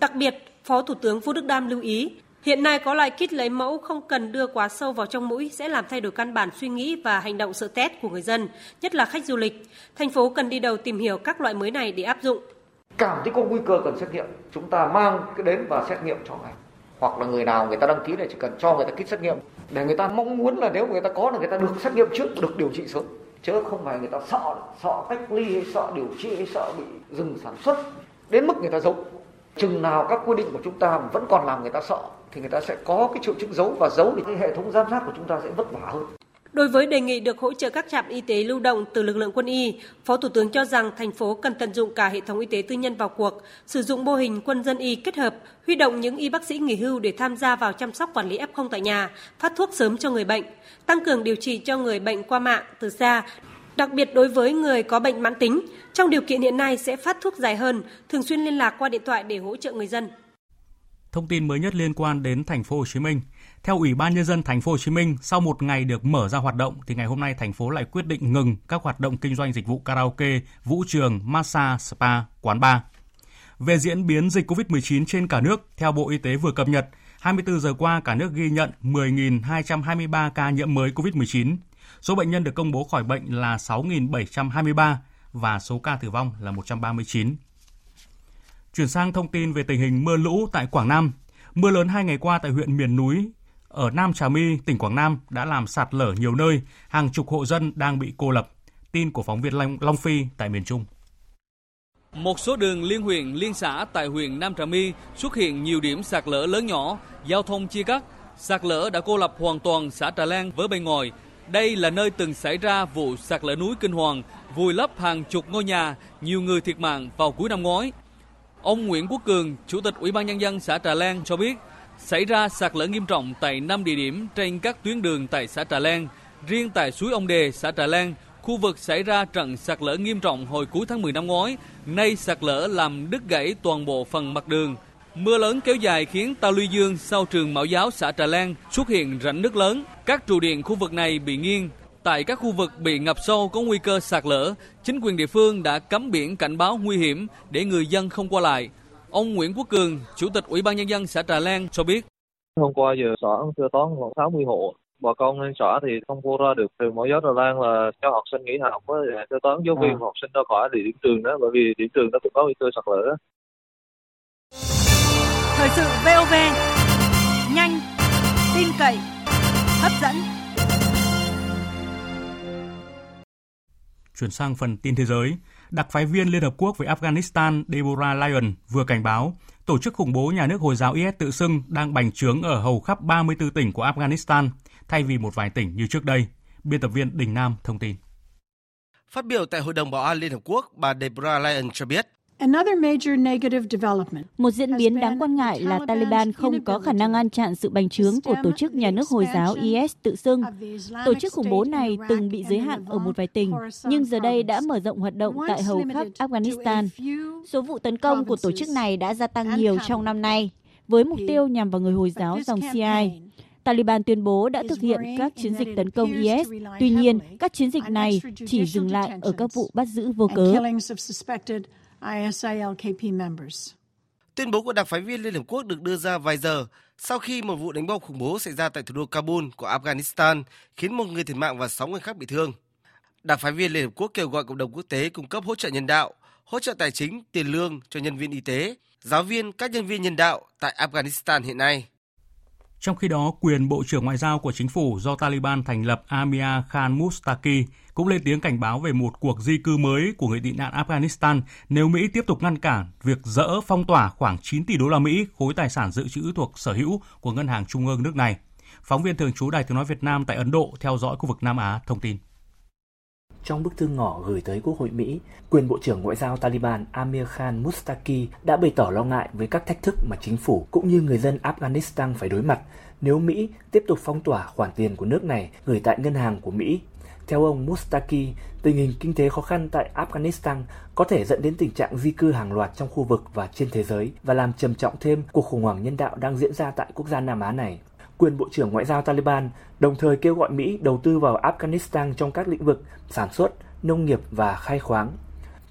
Đặc biệt, Phó Thủ tướng Vũ Đức Đam lưu ý Hiện nay có loại kit lấy mẫu không cần đưa quá sâu vào trong mũi sẽ làm thay đổi căn bản suy nghĩ và hành động sợ test của người dân, nhất là khách du lịch. Thành phố cần đi đầu tìm hiểu các loại mới này để áp dụng. cảm thấy có nguy cơ cần xét nghiệm chúng ta mang cái đến và xét nghiệm cho ngay hoặc là người nào người ta đăng ký là chỉ cần cho người ta kit xét nghiệm. Để người ta mong muốn là nếu người ta có là người ta được xét nghiệm trước, được điều trị sớm. Chứ không phải người ta sợ sợ cách ly hay sợ điều trị hay sợ bị dừng sản xuất, đến mức người ta giấu. Chừng nào các quy định của chúng ta vẫn còn làm người ta sợ, thì người ta sẽ có cái triệu chứng giấu và giấu thì cái hệ thống giám sát của chúng ta sẽ vất vả hơn. Đối với đề nghị được hỗ trợ các trạm y tế lưu động từ lực lượng quân y, Phó Thủ tướng cho rằng thành phố cần tận dụng cả hệ thống y tế tư nhân vào cuộc, sử dụng mô hình quân dân y kết hợp, huy động những y bác sĩ nghỉ hưu để tham gia vào chăm sóc quản lý F0 tại nhà, phát thuốc sớm cho người bệnh, tăng cường điều trị cho người bệnh qua mạng từ xa, đặc biệt đối với người có bệnh mãn tính. Trong điều kiện hiện nay sẽ phát thuốc dài hơn, thường xuyên liên lạc qua điện thoại để hỗ trợ người dân. Thông tin mới nhất liên quan đến thành phố Hồ Chí Minh. Theo Ủy ban nhân dân thành phố Hồ Chí Minh, sau một ngày được mở ra hoạt động thì ngày hôm nay thành phố lại quyết định ngừng các hoạt động kinh doanh dịch vụ karaoke, vũ trường, massage, spa, quán bar. Về diễn biến dịch COVID-19 trên cả nước, theo Bộ Y tế vừa cập nhật, 24 giờ qua cả nước ghi nhận 10.223 ca nhiễm mới COVID-19. Số bệnh nhân được công bố khỏi bệnh là 6.723 và số ca tử vong là 139. Chuyển sang thông tin về tình hình mưa lũ tại Quảng Nam. Mưa lớn hai ngày qua tại huyện miền núi ở Nam Trà My, tỉnh Quảng Nam đã làm sạt lở nhiều nơi, hàng chục hộ dân đang bị cô lập. Tin của phóng viên Long, Long Phi tại miền Trung. Một số đường liên huyện, liên xã tại huyện Nam Trà My xuất hiện nhiều điểm sạt lở lớn nhỏ, giao thông chia cắt. Sạt lở đã cô lập hoàn toàn xã Trà Lan với bên ngoài. Đây là nơi từng xảy ra vụ sạt lở núi kinh hoàng, vùi lấp hàng chục ngôi nhà, nhiều người thiệt mạng vào cuối năm ngoái. Ông Nguyễn Quốc Cường, Chủ tịch Ủy ban Nhân dân xã Trà Lan cho biết, xảy ra sạt lở nghiêm trọng tại 5 địa điểm trên các tuyến đường tại xã Trà Lan. Riêng tại suối Ông Đề, xã Trà Lan, khu vực xảy ra trận sạt lở nghiêm trọng hồi cuối tháng 10 năm ngoái, nay sạt lở làm đứt gãy toàn bộ phần mặt đường. Mưa lớn kéo dài khiến Tàu Luy Dương sau trường mẫu giáo xã Trà Lan xuất hiện rãnh nước lớn. Các trụ điện khu vực này bị nghiêng. Tại các khu vực bị ngập sâu có nguy cơ sạt lở, chính quyền địa phương đã cấm biển cảnh báo nguy hiểm để người dân không qua lại. Ông Nguyễn Quốc Cường, Chủ tịch Ủy ban Nhân dân xã Trà Lan cho biết. Hôm qua giờ xã sơ tán khoảng 60 hộ. Bà con lên xã thì không vô ra được trường mẫu giáo Trà Lan là cho học sinh nghỉ học với sơ tán giáo viên à. học sinh ra khỏi địa điểm trường đó bởi vì điểm trường đó cũng có nguy cơ sạt lở. Thời sự VOV nhanh, tin cậy, hấp dẫn. Chuyển sang phần tin thế giới, đặc phái viên Liên Hợp Quốc về Afghanistan Deborah Lyon vừa cảnh báo tổ chức khủng bố nhà nước Hồi giáo IS tự xưng đang bành trướng ở hầu khắp 34 tỉnh của Afghanistan thay vì một vài tỉnh như trước đây. Biên tập viên Đình Nam thông tin. Phát biểu tại Hội đồng Bảo an Liên Hợp Quốc, bà Deborah Lyon cho biết một diễn biến đáng quan ngại là Taliban không có khả năng ngăn chặn sự bành trướng của tổ chức nhà nước Hồi giáo IS tự xưng. Tổ chức khủng bố này từng bị giới hạn ở một vài tỉnh, nhưng giờ đây đã mở rộng hoạt động tại hầu khắp Afghanistan. Số vụ tấn công của tổ chức này đã gia tăng nhiều trong năm nay, với mục tiêu nhằm vào người Hồi giáo dòng Shia. Taliban tuyên bố đã thực hiện các chiến dịch tấn công IS. Tuy nhiên, các chiến dịch này chỉ dừng lại ở các vụ bắt giữ vô cớ. ISILKP members. Tuyên bố của đặc phái viên Liên Hợp Quốc được đưa ra vài giờ sau khi một vụ đánh bom khủng bố xảy ra tại thủ đô Kabul của Afghanistan khiến một người thiệt mạng và 6 người khác bị thương. Đặc phái viên Liên Hợp Quốc kêu gọi cộng đồng quốc tế cung cấp hỗ trợ nhân đạo, hỗ trợ tài chính, tiền lương cho nhân viên y tế, giáo viên, các nhân viên nhân đạo tại Afghanistan hiện nay. Trong khi đó, quyền Bộ trưởng Ngoại giao của chính phủ do Taliban thành lập Amir Khan Mustaki cũng lên tiếng cảnh báo về một cuộc di cư mới của người tị nạn Afghanistan nếu Mỹ tiếp tục ngăn cản việc dỡ phong tỏa khoảng 9 tỷ đô la Mỹ khối tài sản dự trữ thuộc sở hữu của Ngân hàng Trung ương nước này. Phóng viên thường trú Đài tiếng nói Việt Nam tại Ấn Độ theo dõi khu vực Nam Á thông tin. Trong bức thư ngỏ gửi tới Quốc hội Mỹ, quyền Bộ trưởng Ngoại giao Taliban Amir Khan Mustaki đã bày tỏ lo ngại với các thách thức mà chính phủ cũng như người dân Afghanistan phải đối mặt nếu Mỹ tiếp tục phong tỏa khoản tiền của nước này gửi tại ngân hàng của Mỹ. Theo ông Mustaki, tình hình kinh tế khó khăn tại Afghanistan có thể dẫn đến tình trạng di cư hàng loạt trong khu vực và trên thế giới và làm trầm trọng thêm cuộc khủng hoảng nhân đạo đang diễn ra tại quốc gia Nam Á này quyền Bộ trưởng Ngoại giao Taliban đồng thời kêu gọi Mỹ đầu tư vào Afghanistan trong các lĩnh vực sản xuất, nông nghiệp và khai khoáng.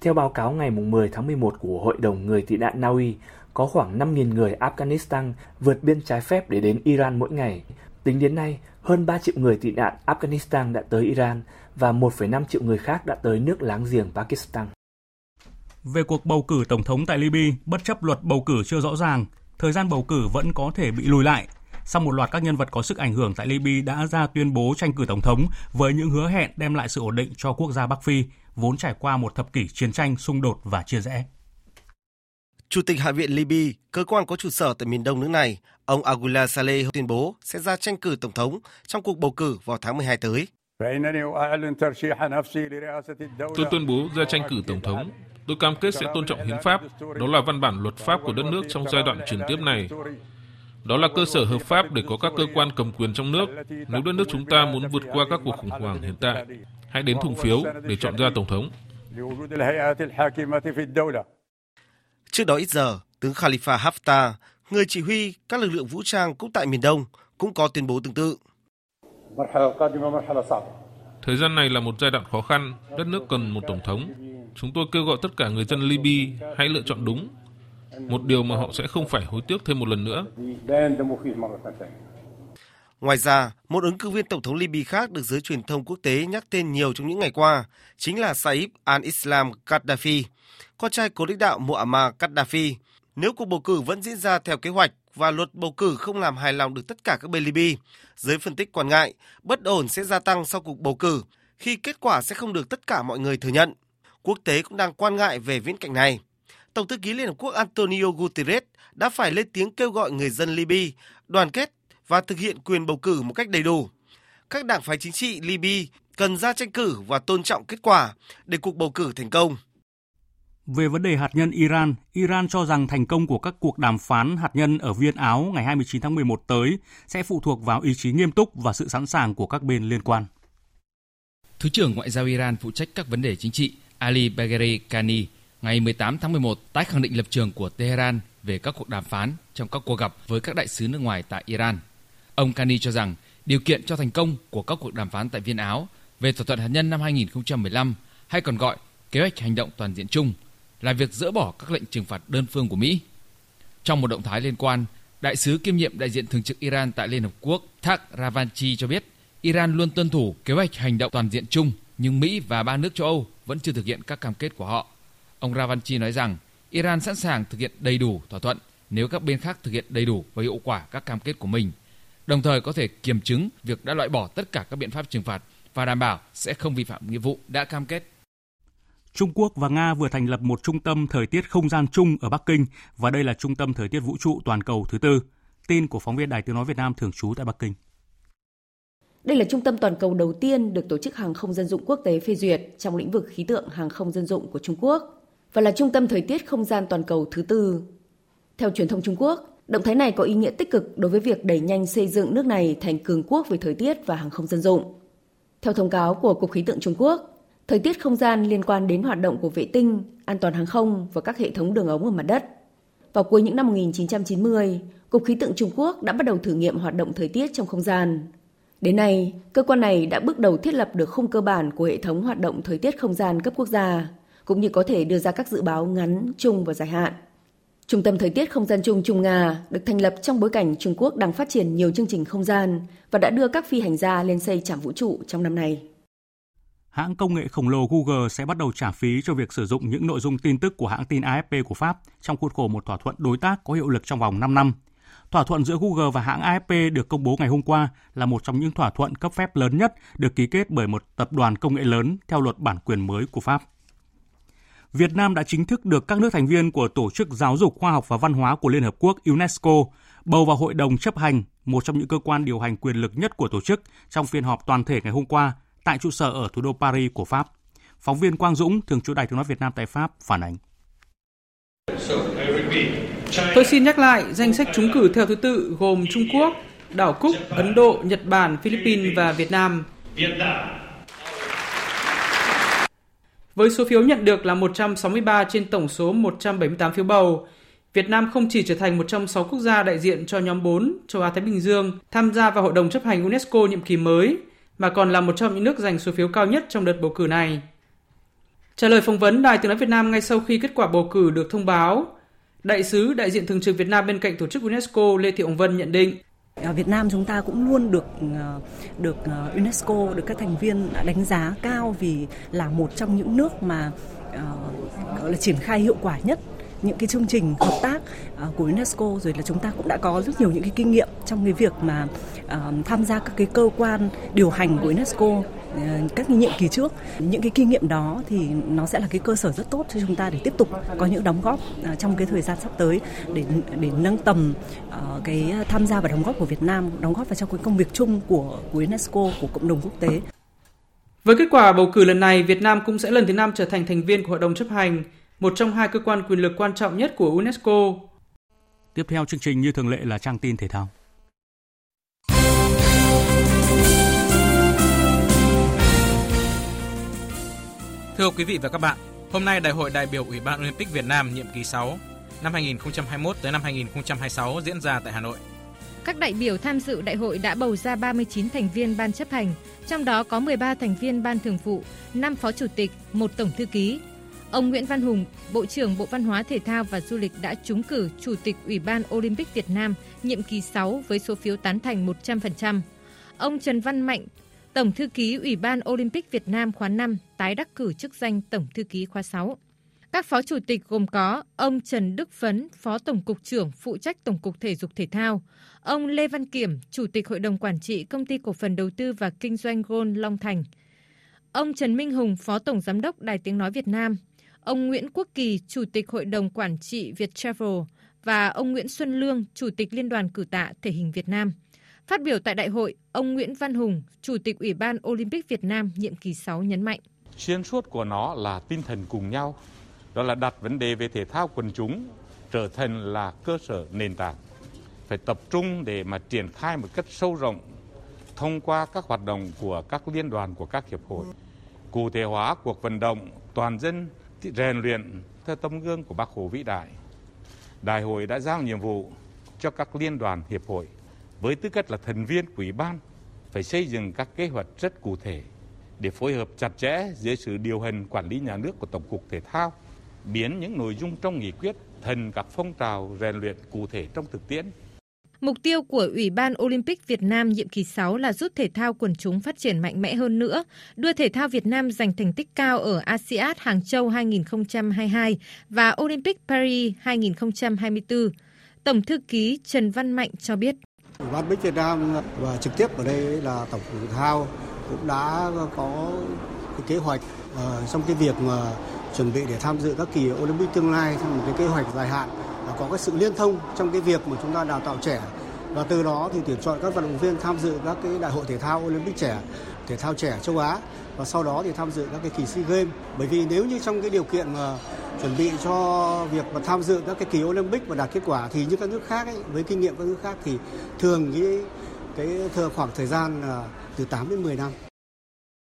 Theo báo cáo ngày 10 tháng 11 của Hội đồng Người tị nạn Na Uy, có khoảng 5.000 người Afghanistan vượt biên trái phép để đến Iran mỗi ngày. Tính đến nay, hơn 3 triệu người tị nạn Afghanistan đã tới Iran và 1,5 triệu người khác đã tới nước láng giềng Pakistan. Về cuộc bầu cử tổng thống tại Libya, bất chấp luật bầu cử chưa rõ ràng, thời gian bầu cử vẫn có thể bị lùi lại. Sau một loạt các nhân vật có sức ảnh hưởng tại Libya đã ra tuyên bố tranh cử tổng thống với những hứa hẹn đem lại sự ổn định cho quốc gia Bắc Phi, vốn trải qua một thập kỷ chiến tranh, xung đột và chia rẽ. Chủ tịch Hạ viện Libya, cơ quan có trụ sở tại miền đông nước này, ông Agula Saleh tuyên bố sẽ ra tranh cử tổng thống trong cuộc bầu cử vào tháng 12 tới. Tôi tuyên bố ra tranh cử tổng thống. Tôi cam kết sẽ tôn trọng hiến pháp, đó là văn bản luật pháp của đất nước trong giai đoạn chuyển tiếp này. Đó là cơ sở hợp pháp để có các cơ quan cầm quyền trong nước. Nếu đất nước chúng ta muốn vượt qua các cuộc khủng hoảng hiện tại, hãy đến thùng phiếu để chọn ra tổng thống. Trước đó ít giờ, tướng Khalifa Haftar, người chỉ huy các lực lượng vũ trang cũng tại miền Đông, cũng có tuyên bố tương tự. Thời gian này là một giai đoạn khó khăn, đất nước cần một tổng thống. Chúng tôi kêu gọi tất cả người dân Libya hãy lựa chọn đúng, một điều mà họ sẽ không phải hối tiếc thêm một lần nữa. Ngoài ra, một ứng cử viên tổng thống Libya khác được giới truyền thông quốc tế nhắc tên nhiều trong những ngày qua chính là Saif al-Islam Gaddafi, con trai cố lãnh đạo Muammar Gaddafi. Nếu cuộc bầu cử vẫn diễn ra theo kế hoạch và luật bầu cử không làm hài lòng được tất cả các bên Libya, giới phân tích quan ngại bất ổn sẽ gia tăng sau cuộc bầu cử khi kết quả sẽ không được tất cả mọi người thừa nhận. Quốc tế cũng đang quan ngại về viễn cảnh này. Tổng thư ký Liên Hợp Quốc Antonio Guterres đã phải lên tiếng kêu gọi người dân Libya đoàn kết và thực hiện quyền bầu cử một cách đầy đủ. Các đảng phái chính trị Libya cần ra tranh cử và tôn trọng kết quả để cuộc bầu cử thành công. Về vấn đề hạt nhân Iran, Iran cho rằng thành công của các cuộc đàm phán hạt nhân ở Viên Áo ngày 29 tháng 11 tới sẽ phụ thuộc vào ý chí nghiêm túc và sự sẵn sàng của các bên liên quan. Thứ trưởng Ngoại giao Iran phụ trách các vấn đề chính trị Ali Bagheri Kani ngày 18 tháng 11 tái khẳng định lập trường của Tehran về các cuộc đàm phán trong các cuộc gặp với các đại sứ nước ngoài tại Iran. Ông Kani cho rằng điều kiện cho thành công của các cuộc đàm phán tại Viên Áo về thỏa thuận hạt nhân năm 2015 hay còn gọi kế hoạch hành động toàn diện chung là việc dỡ bỏ các lệnh trừng phạt đơn phương của Mỹ. Trong một động thái liên quan, đại sứ kiêm nhiệm đại diện thường trực Iran tại Liên Hợp Quốc Thak Ravanchi cho biết Iran luôn tuân thủ kế hoạch hành động toàn diện chung nhưng Mỹ và ba nước châu Âu vẫn chưa thực hiện các cam kết của họ. Ông Ravanchi nói rằng Iran sẵn sàng thực hiện đầy đủ thỏa thuận nếu các bên khác thực hiện đầy đủ và hiệu quả các cam kết của mình, đồng thời có thể kiểm chứng việc đã loại bỏ tất cả các biện pháp trừng phạt và đảm bảo sẽ không vi phạm nghĩa vụ đã cam kết. Trung Quốc và Nga vừa thành lập một trung tâm thời tiết không gian chung ở Bắc Kinh và đây là trung tâm thời tiết vũ trụ toàn cầu thứ tư. Tin của phóng viên Đài Tiếng nói Việt Nam thường trú tại Bắc Kinh. Đây là trung tâm toàn cầu đầu tiên được Tổ chức Hàng không Dân dụng Quốc tế phê duyệt trong lĩnh vực khí tượng hàng không dân dụng của Trung Quốc và là trung tâm thời tiết không gian toàn cầu thứ tư. Theo truyền thông Trung Quốc, động thái này có ý nghĩa tích cực đối với việc đẩy nhanh xây dựng nước này thành cường quốc về thời tiết và hàng không dân dụng. Theo thông cáo của Cục Khí tượng Trung Quốc, thời tiết không gian liên quan đến hoạt động của vệ tinh, an toàn hàng không và các hệ thống đường ống ở mặt đất. Vào cuối những năm 1990, Cục Khí tượng Trung Quốc đã bắt đầu thử nghiệm hoạt động thời tiết trong không gian. Đến nay, cơ quan này đã bước đầu thiết lập được khung cơ bản của hệ thống hoạt động thời tiết không gian cấp quốc gia, cũng như có thể đưa ra các dự báo ngắn, trung và dài hạn. Trung tâm Thời tiết Không gian Trung Trung Nga được thành lập trong bối cảnh Trung Quốc đang phát triển nhiều chương trình không gian và đã đưa các phi hành gia lên xây trạm vũ trụ trong năm nay. Hãng công nghệ khổng lồ Google sẽ bắt đầu trả phí cho việc sử dụng những nội dung tin tức của hãng tin AFP của Pháp trong khuôn khổ một thỏa thuận đối tác có hiệu lực trong vòng 5 năm. Thỏa thuận giữa Google và hãng AFP được công bố ngày hôm qua là một trong những thỏa thuận cấp phép lớn nhất được ký kết bởi một tập đoàn công nghệ lớn theo luật bản quyền mới của Pháp. Việt Nam đã chính thức được các nước thành viên của Tổ chức Giáo dục Khoa học và Văn hóa của Liên Hợp Quốc UNESCO bầu vào Hội đồng chấp hành, một trong những cơ quan điều hành quyền lực nhất của tổ chức trong phiên họp toàn thể ngày hôm qua tại trụ sở ở thủ đô Paris của Pháp. Phóng viên Quang Dũng, thường trú Đài tiếng nói Việt Nam tại Pháp, phản ánh. Tôi xin nhắc lại danh sách trúng cử theo thứ tự gồm Trung Quốc, Đảo Cúc, Ấn Độ, Nhật Bản, Philippines và Việt Nam. Với số phiếu nhận được là 163 trên tổng số 178 phiếu bầu, Việt Nam không chỉ trở thành một trong 6 quốc gia đại diện cho nhóm 4 châu Á Thái Bình Dương tham gia vào Hội đồng chấp hành UNESCO nhiệm kỳ mới, mà còn là một trong những nước giành số phiếu cao nhất trong đợt bầu cử này. Trả lời phỏng vấn Đài Tiếng nói Việt Nam ngay sau khi kết quả bầu cử được thông báo, Đại sứ đại diện thường trực Việt Nam bên cạnh tổ chức UNESCO Lê Thị Hồng Vân nhận định ở Việt Nam chúng ta cũng luôn được ờ, được ờ, UNESCO, được các thành viên đánh giá cao vì là một trong những nước mà ờ, gọi là triển khai hiệu quả nhất những cái chương trình hợp tác của UNESCO. Rồi là chúng ta cũng đã có rất nhiều những cái kinh nghiệm trong cái việc mà tham gia các cái cơ quan điều hành của UNESCO các cái nhiệm kỳ trước những cái kinh nghiệm đó thì nó sẽ là cái cơ sở rất tốt cho chúng ta để tiếp tục có những đóng góp uh, trong cái thời gian sắp tới để để nâng tầm uh, cái tham gia và đóng góp của Việt Nam đóng góp vào trong cái công việc chung của của UNESCO của cộng đồng quốc tế với kết quả bầu cử lần này, Việt Nam cũng sẽ lần thứ năm trở thành thành viên của Hội đồng chấp hành một trong hai cơ quan quyền lực quan trọng nhất của UNESCO. Tiếp theo chương trình như thường lệ là trang tin thể thao. Thưa quý vị và các bạn, hôm nay Đại hội đại biểu Ủy ban Olympic Việt Nam nhiệm kỳ 6 năm 2021 tới năm 2026 diễn ra tại Hà Nội. Các đại biểu tham dự đại hội đã bầu ra 39 thành viên ban chấp hành, trong đó có 13 thành viên ban thường vụ, 5 phó chủ tịch, một tổng thư ký, Ông Nguyễn Văn Hùng, Bộ trưởng Bộ Văn hóa Thể thao và Du lịch đã trúng cử Chủ tịch Ủy ban Olympic Việt Nam nhiệm kỳ 6 với số phiếu tán thành 100%. Ông Trần Văn Mạnh, Tổng thư ký Ủy ban Olympic Việt Nam khóa 5 tái đắc cử chức danh Tổng thư ký khóa 6. Các phó chủ tịch gồm có ông Trần Đức Phấn, Phó Tổng cục trưởng phụ trách Tổng cục Thể dục Thể thao, ông Lê Văn Kiểm, Chủ tịch Hội đồng Quản trị Công ty Cổ phần Đầu tư và Kinh doanh Gold Long Thành, ông Trần Minh Hùng, Phó Tổng Giám đốc Đài Tiếng Nói Việt Nam, ông Nguyễn Quốc Kỳ, Chủ tịch Hội đồng Quản trị Viettravel và ông Nguyễn Xuân Lương, Chủ tịch Liên đoàn Cử tạ Thể hình Việt Nam. Phát biểu tại đại hội, ông Nguyễn Văn Hùng, Chủ tịch Ủy ban Olympic Việt Nam nhiệm kỳ 6 nhấn mạnh. Xuyên suốt của nó là tinh thần cùng nhau, đó là đặt vấn đề về thể thao quần chúng trở thành là cơ sở nền tảng. Phải tập trung để mà triển khai một cách sâu rộng thông qua các hoạt động của các liên đoàn của các hiệp hội. Cụ thể hóa cuộc vận động toàn dân rèn luyện theo tấm gương của bác Hồ vĩ đại. Đại hội đã giao nhiệm vụ cho các liên đoàn hiệp hội với tư cách là thành viên của ủy ban phải xây dựng các kế hoạch rất cụ thể để phối hợp chặt chẽ dưới sự điều hành quản lý nhà nước của Tổng cục Thể thao, biến những nội dung trong nghị quyết thành các phong trào rèn luyện cụ thể trong thực tiễn Mục tiêu của Ủy ban Olympic Việt Nam nhiệm kỳ 6 là giúp thể thao quần chúng phát triển mạnh mẽ hơn nữa, đưa thể thao Việt Nam giành thành tích cao ở ASEAN Hàng Châu 2022 và Olympic Paris 2024. Tổng thư ký Trần Văn Mạnh cho biết. Ủy ban Olympic Việt Nam và trực tiếp ở đây là Tổng cục thể thao cũng đã có cái kế hoạch uh, trong cái việc mà chuẩn bị để tham dự các kỳ Olympic tương lai theo một cái kế hoạch dài hạn có cái sự liên thông trong cái việc mà chúng ta đào tạo trẻ và từ đó thì tuyển chọn các vận động viên tham dự các cái đại hội thể thao Olympic trẻ, thể thao trẻ châu Á và sau đó thì tham dự các cái kỳ SEA Games. Bởi vì nếu như trong cái điều kiện mà chuẩn bị cho việc mà tham dự các cái kỳ Olympic và đạt kết quả thì như các nước khác ấy, với kinh nghiệm các nước khác thì thường cái cái thừa khoảng thời gian là từ 8 đến 10 năm.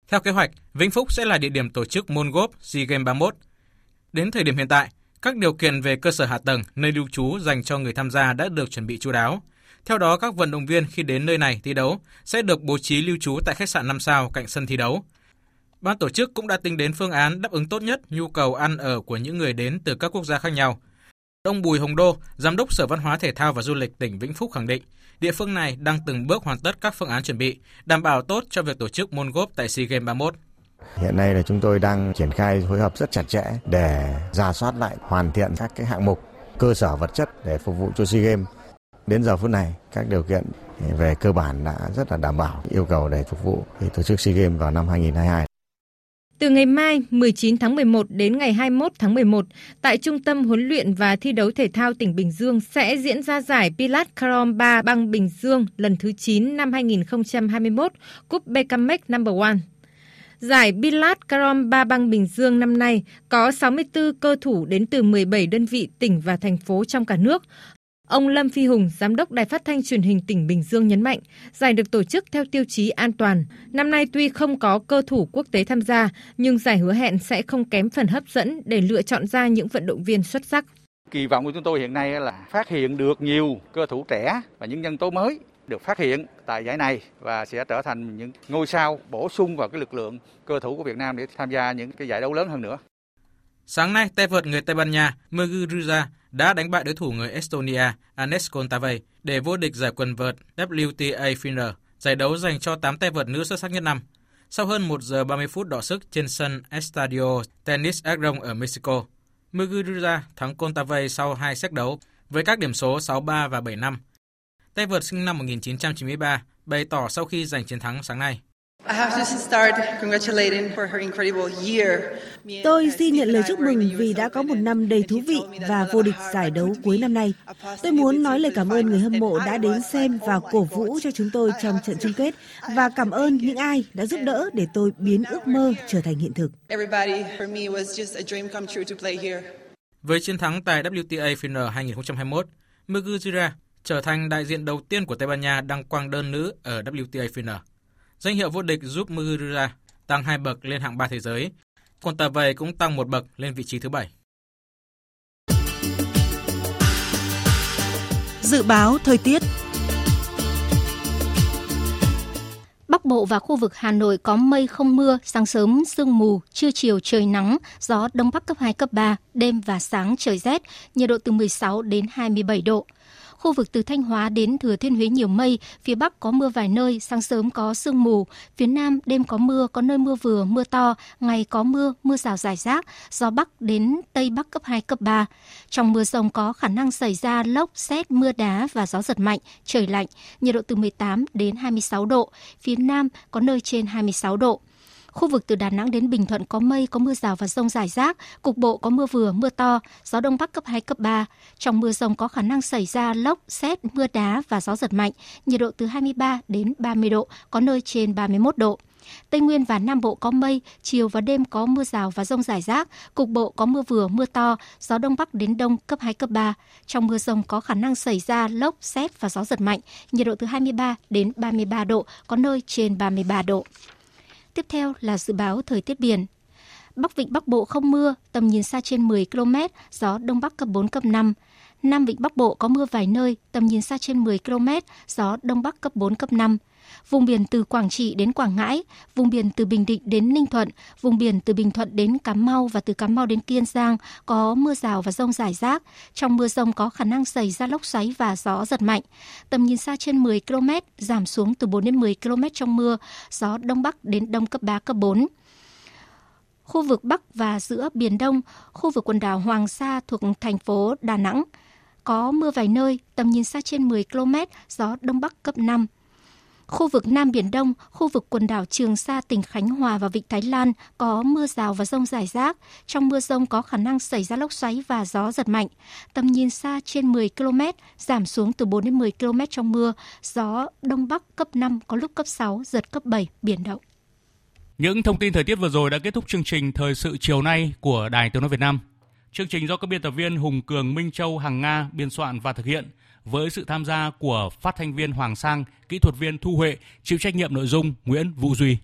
Theo kế hoạch, Vĩnh Phúc sẽ là địa điểm tổ chức môn golf SEA Games 31. Đến thời điểm hiện tại, các điều kiện về cơ sở hạ tầng, nơi lưu trú dành cho người tham gia đã được chuẩn bị chú đáo. Theo đó, các vận động viên khi đến nơi này thi đấu sẽ được bố trí lưu trú tại khách sạn 5 sao cạnh sân thi đấu. Ban tổ chức cũng đã tính đến phương án đáp ứng tốt nhất nhu cầu ăn ở của những người đến từ các quốc gia khác nhau. Ông Bùi Hồng Đô, Giám đốc Sở Văn hóa Thể thao và Du lịch tỉnh Vĩnh Phúc khẳng định, địa phương này đang từng bước hoàn tất các phương án chuẩn bị, đảm bảo tốt cho việc tổ chức môn golf tại SEA Games 31. Hiện nay là chúng tôi đang triển khai phối hợp rất chặt chẽ để ra soát lại hoàn thiện các cái hạng mục cơ sở vật chất để phục vụ cho SEA Games. Đến giờ phút này, các điều kiện về cơ bản đã rất là đảm bảo yêu cầu để phục vụ tổ chức SEA Games vào năm 2022. Từ ngày mai 19 tháng 11 đến ngày 21 tháng 11, tại Trung tâm huấn luyện và thi đấu thể thao tỉnh Bình Dương sẽ diễn ra giải Pilat Carom 3 băng Bình Dương lần thứ 9 năm 2021, Cúp Becamec No. 1. Giải Pilat Carom 3 Băng Bình Dương năm nay có 64 cơ thủ đến từ 17 đơn vị tỉnh và thành phố trong cả nước. Ông Lâm Phi Hùng, Giám đốc Đài Phát thanh Truyền hình tỉnh Bình Dương nhấn mạnh, giải được tổ chức theo tiêu chí an toàn. Năm nay tuy không có cơ thủ quốc tế tham gia, nhưng giải hứa hẹn sẽ không kém phần hấp dẫn để lựa chọn ra những vận động viên xuất sắc. Kỳ vọng của chúng tôi hiện nay là phát hiện được nhiều cơ thủ trẻ và những nhân tố mới được phát hiện tại giải này và sẽ trở thành những ngôi sao bổ sung vào cái lực lượng cơ thủ của Việt Nam để tham gia những cái giải đấu lớn hơn nữa. Sáng nay, tay vợt người Tây Ban Nha Muguruza đã đánh bại đối thủ người Estonia Anes Kontaveit để vô địch giải quần vợt WTA Finner, giải đấu dành cho 8 tay vợt nữ xuất sắc nhất năm. Sau hơn 1 giờ 30 phút đọ sức trên sân Estadio Tennis Agron ở Mexico, Muguruza thắng Kontaveit sau hai set đấu với các điểm số 6-3 và 7-5. Tay vợt sinh năm 1993 bày tỏ sau khi giành chiến thắng sáng nay. Tôi xin nhận lời chúc mừng vì đã có một năm đầy thú vị và vô địch giải đấu cuối năm nay. Tôi muốn nói lời cảm ơn người hâm mộ đã đến xem và cổ vũ cho chúng tôi trong trận chung kết. Và cảm ơn những ai đã giúp đỡ để tôi biến ước mơ trở thành hiện thực. Với chiến thắng tại WTA Final 2021, Muguruza trở thành đại diện đầu tiên của Tây Ban Nha đăng quang đơn nữ ở WTA Final. Danh hiệu vô địch giúp Muguruza tăng hai bậc lên hạng 3 thế giới, còn tờ vầy cũng tăng một bậc lên vị trí thứ bảy. Dự báo thời tiết Bắc Bộ và khu vực Hà Nội có mây không mưa, sáng sớm sương mù, trưa chiều trời nắng, gió đông bắc cấp 2 cấp 3, đêm và sáng trời rét, nhiệt độ từ 16 đến 27 độ. Khu vực từ Thanh Hóa đến Thừa Thiên Huế nhiều mây, phía Bắc có mưa vài nơi, sáng sớm có sương mù, phía Nam đêm có mưa, có nơi mưa vừa, mưa to, ngày có mưa, mưa rào rải rác, gió Bắc đến Tây Bắc cấp 2, cấp 3. Trong mưa rông có khả năng xảy ra lốc, xét, mưa đá và gió giật mạnh, trời lạnh, nhiệt độ từ 18 đến 26 độ, phía Nam có nơi trên 26 độ. Khu vực từ Đà Nẵng đến Bình Thuận có mây, có mưa rào và rông rải rác, cục bộ có mưa vừa, mưa to, gió đông bắc cấp 2, cấp 3. Trong mưa rông có khả năng xảy ra lốc, xét, mưa đá và gió giật mạnh, nhiệt độ từ 23 đến 30 độ, có nơi trên 31 độ. Tây Nguyên và Nam Bộ có mây, chiều và đêm có mưa rào và rông rải rác, cục bộ có mưa vừa, mưa to, gió đông bắc đến đông cấp 2, cấp 3. Trong mưa rông có khả năng xảy ra lốc, xét và gió giật mạnh, nhiệt độ từ 23 đến 33 độ, có nơi trên 33 độ. Tiếp theo là dự báo thời tiết biển. Bắc Vịnh Bắc Bộ không mưa, tầm nhìn xa trên 10 km, gió Đông Bắc cấp 4, cấp 5. Nam Vịnh Bắc Bộ có mưa vài nơi, tầm nhìn xa trên 10 km, gió Đông Bắc cấp 4, cấp 5. Vùng biển từ Quảng Trị đến Quảng Ngãi, vùng biển từ Bình Định đến Ninh Thuận, vùng biển từ Bình Thuận đến Cà Mau và từ Cà Mau đến Kiên Giang có mưa rào và rông rải rác. Trong mưa rông có khả năng xảy ra lốc xoáy và gió giật mạnh. Tầm nhìn xa trên 10 km, giảm xuống từ 4 đến 10 km trong mưa, gió Đông Bắc đến Đông cấp 3, cấp 4 khu vực Bắc và giữa Biển Đông, khu vực quần đảo Hoàng Sa thuộc thành phố Đà Nẵng. Có mưa vài nơi, tầm nhìn xa trên 10 km, gió Đông Bắc cấp 5. Khu vực Nam Biển Đông, khu vực quần đảo Trường Sa, tỉnh Khánh Hòa và Vịnh Thái Lan có mưa rào và rông rải rác. Trong mưa rông có khả năng xảy ra lốc xoáy và gió giật mạnh. Tầm nhìn xa trên 10 km, giảm xuống từ 4 đến 10 km trong mưa. Gió Đông Bắc cấp 5, có lúc cấp 6, giật cấp 7, biển động. Những thông tin thời tiết vừa rồi đã kết thúc chương trình Thời sự chiều nay của Đài Tiếng Nói Việt Nam. Chương trình do các biên tập viên Hùng Cường, Minh Châu, Hằng Nga biên soạn và thực hiện với sự tham gia của phát thanh viên Hoàng Sang, kỹ thuật viên Thu Huệ, chịu trách nhiệm nội dung Nguyễn Vũ Duy.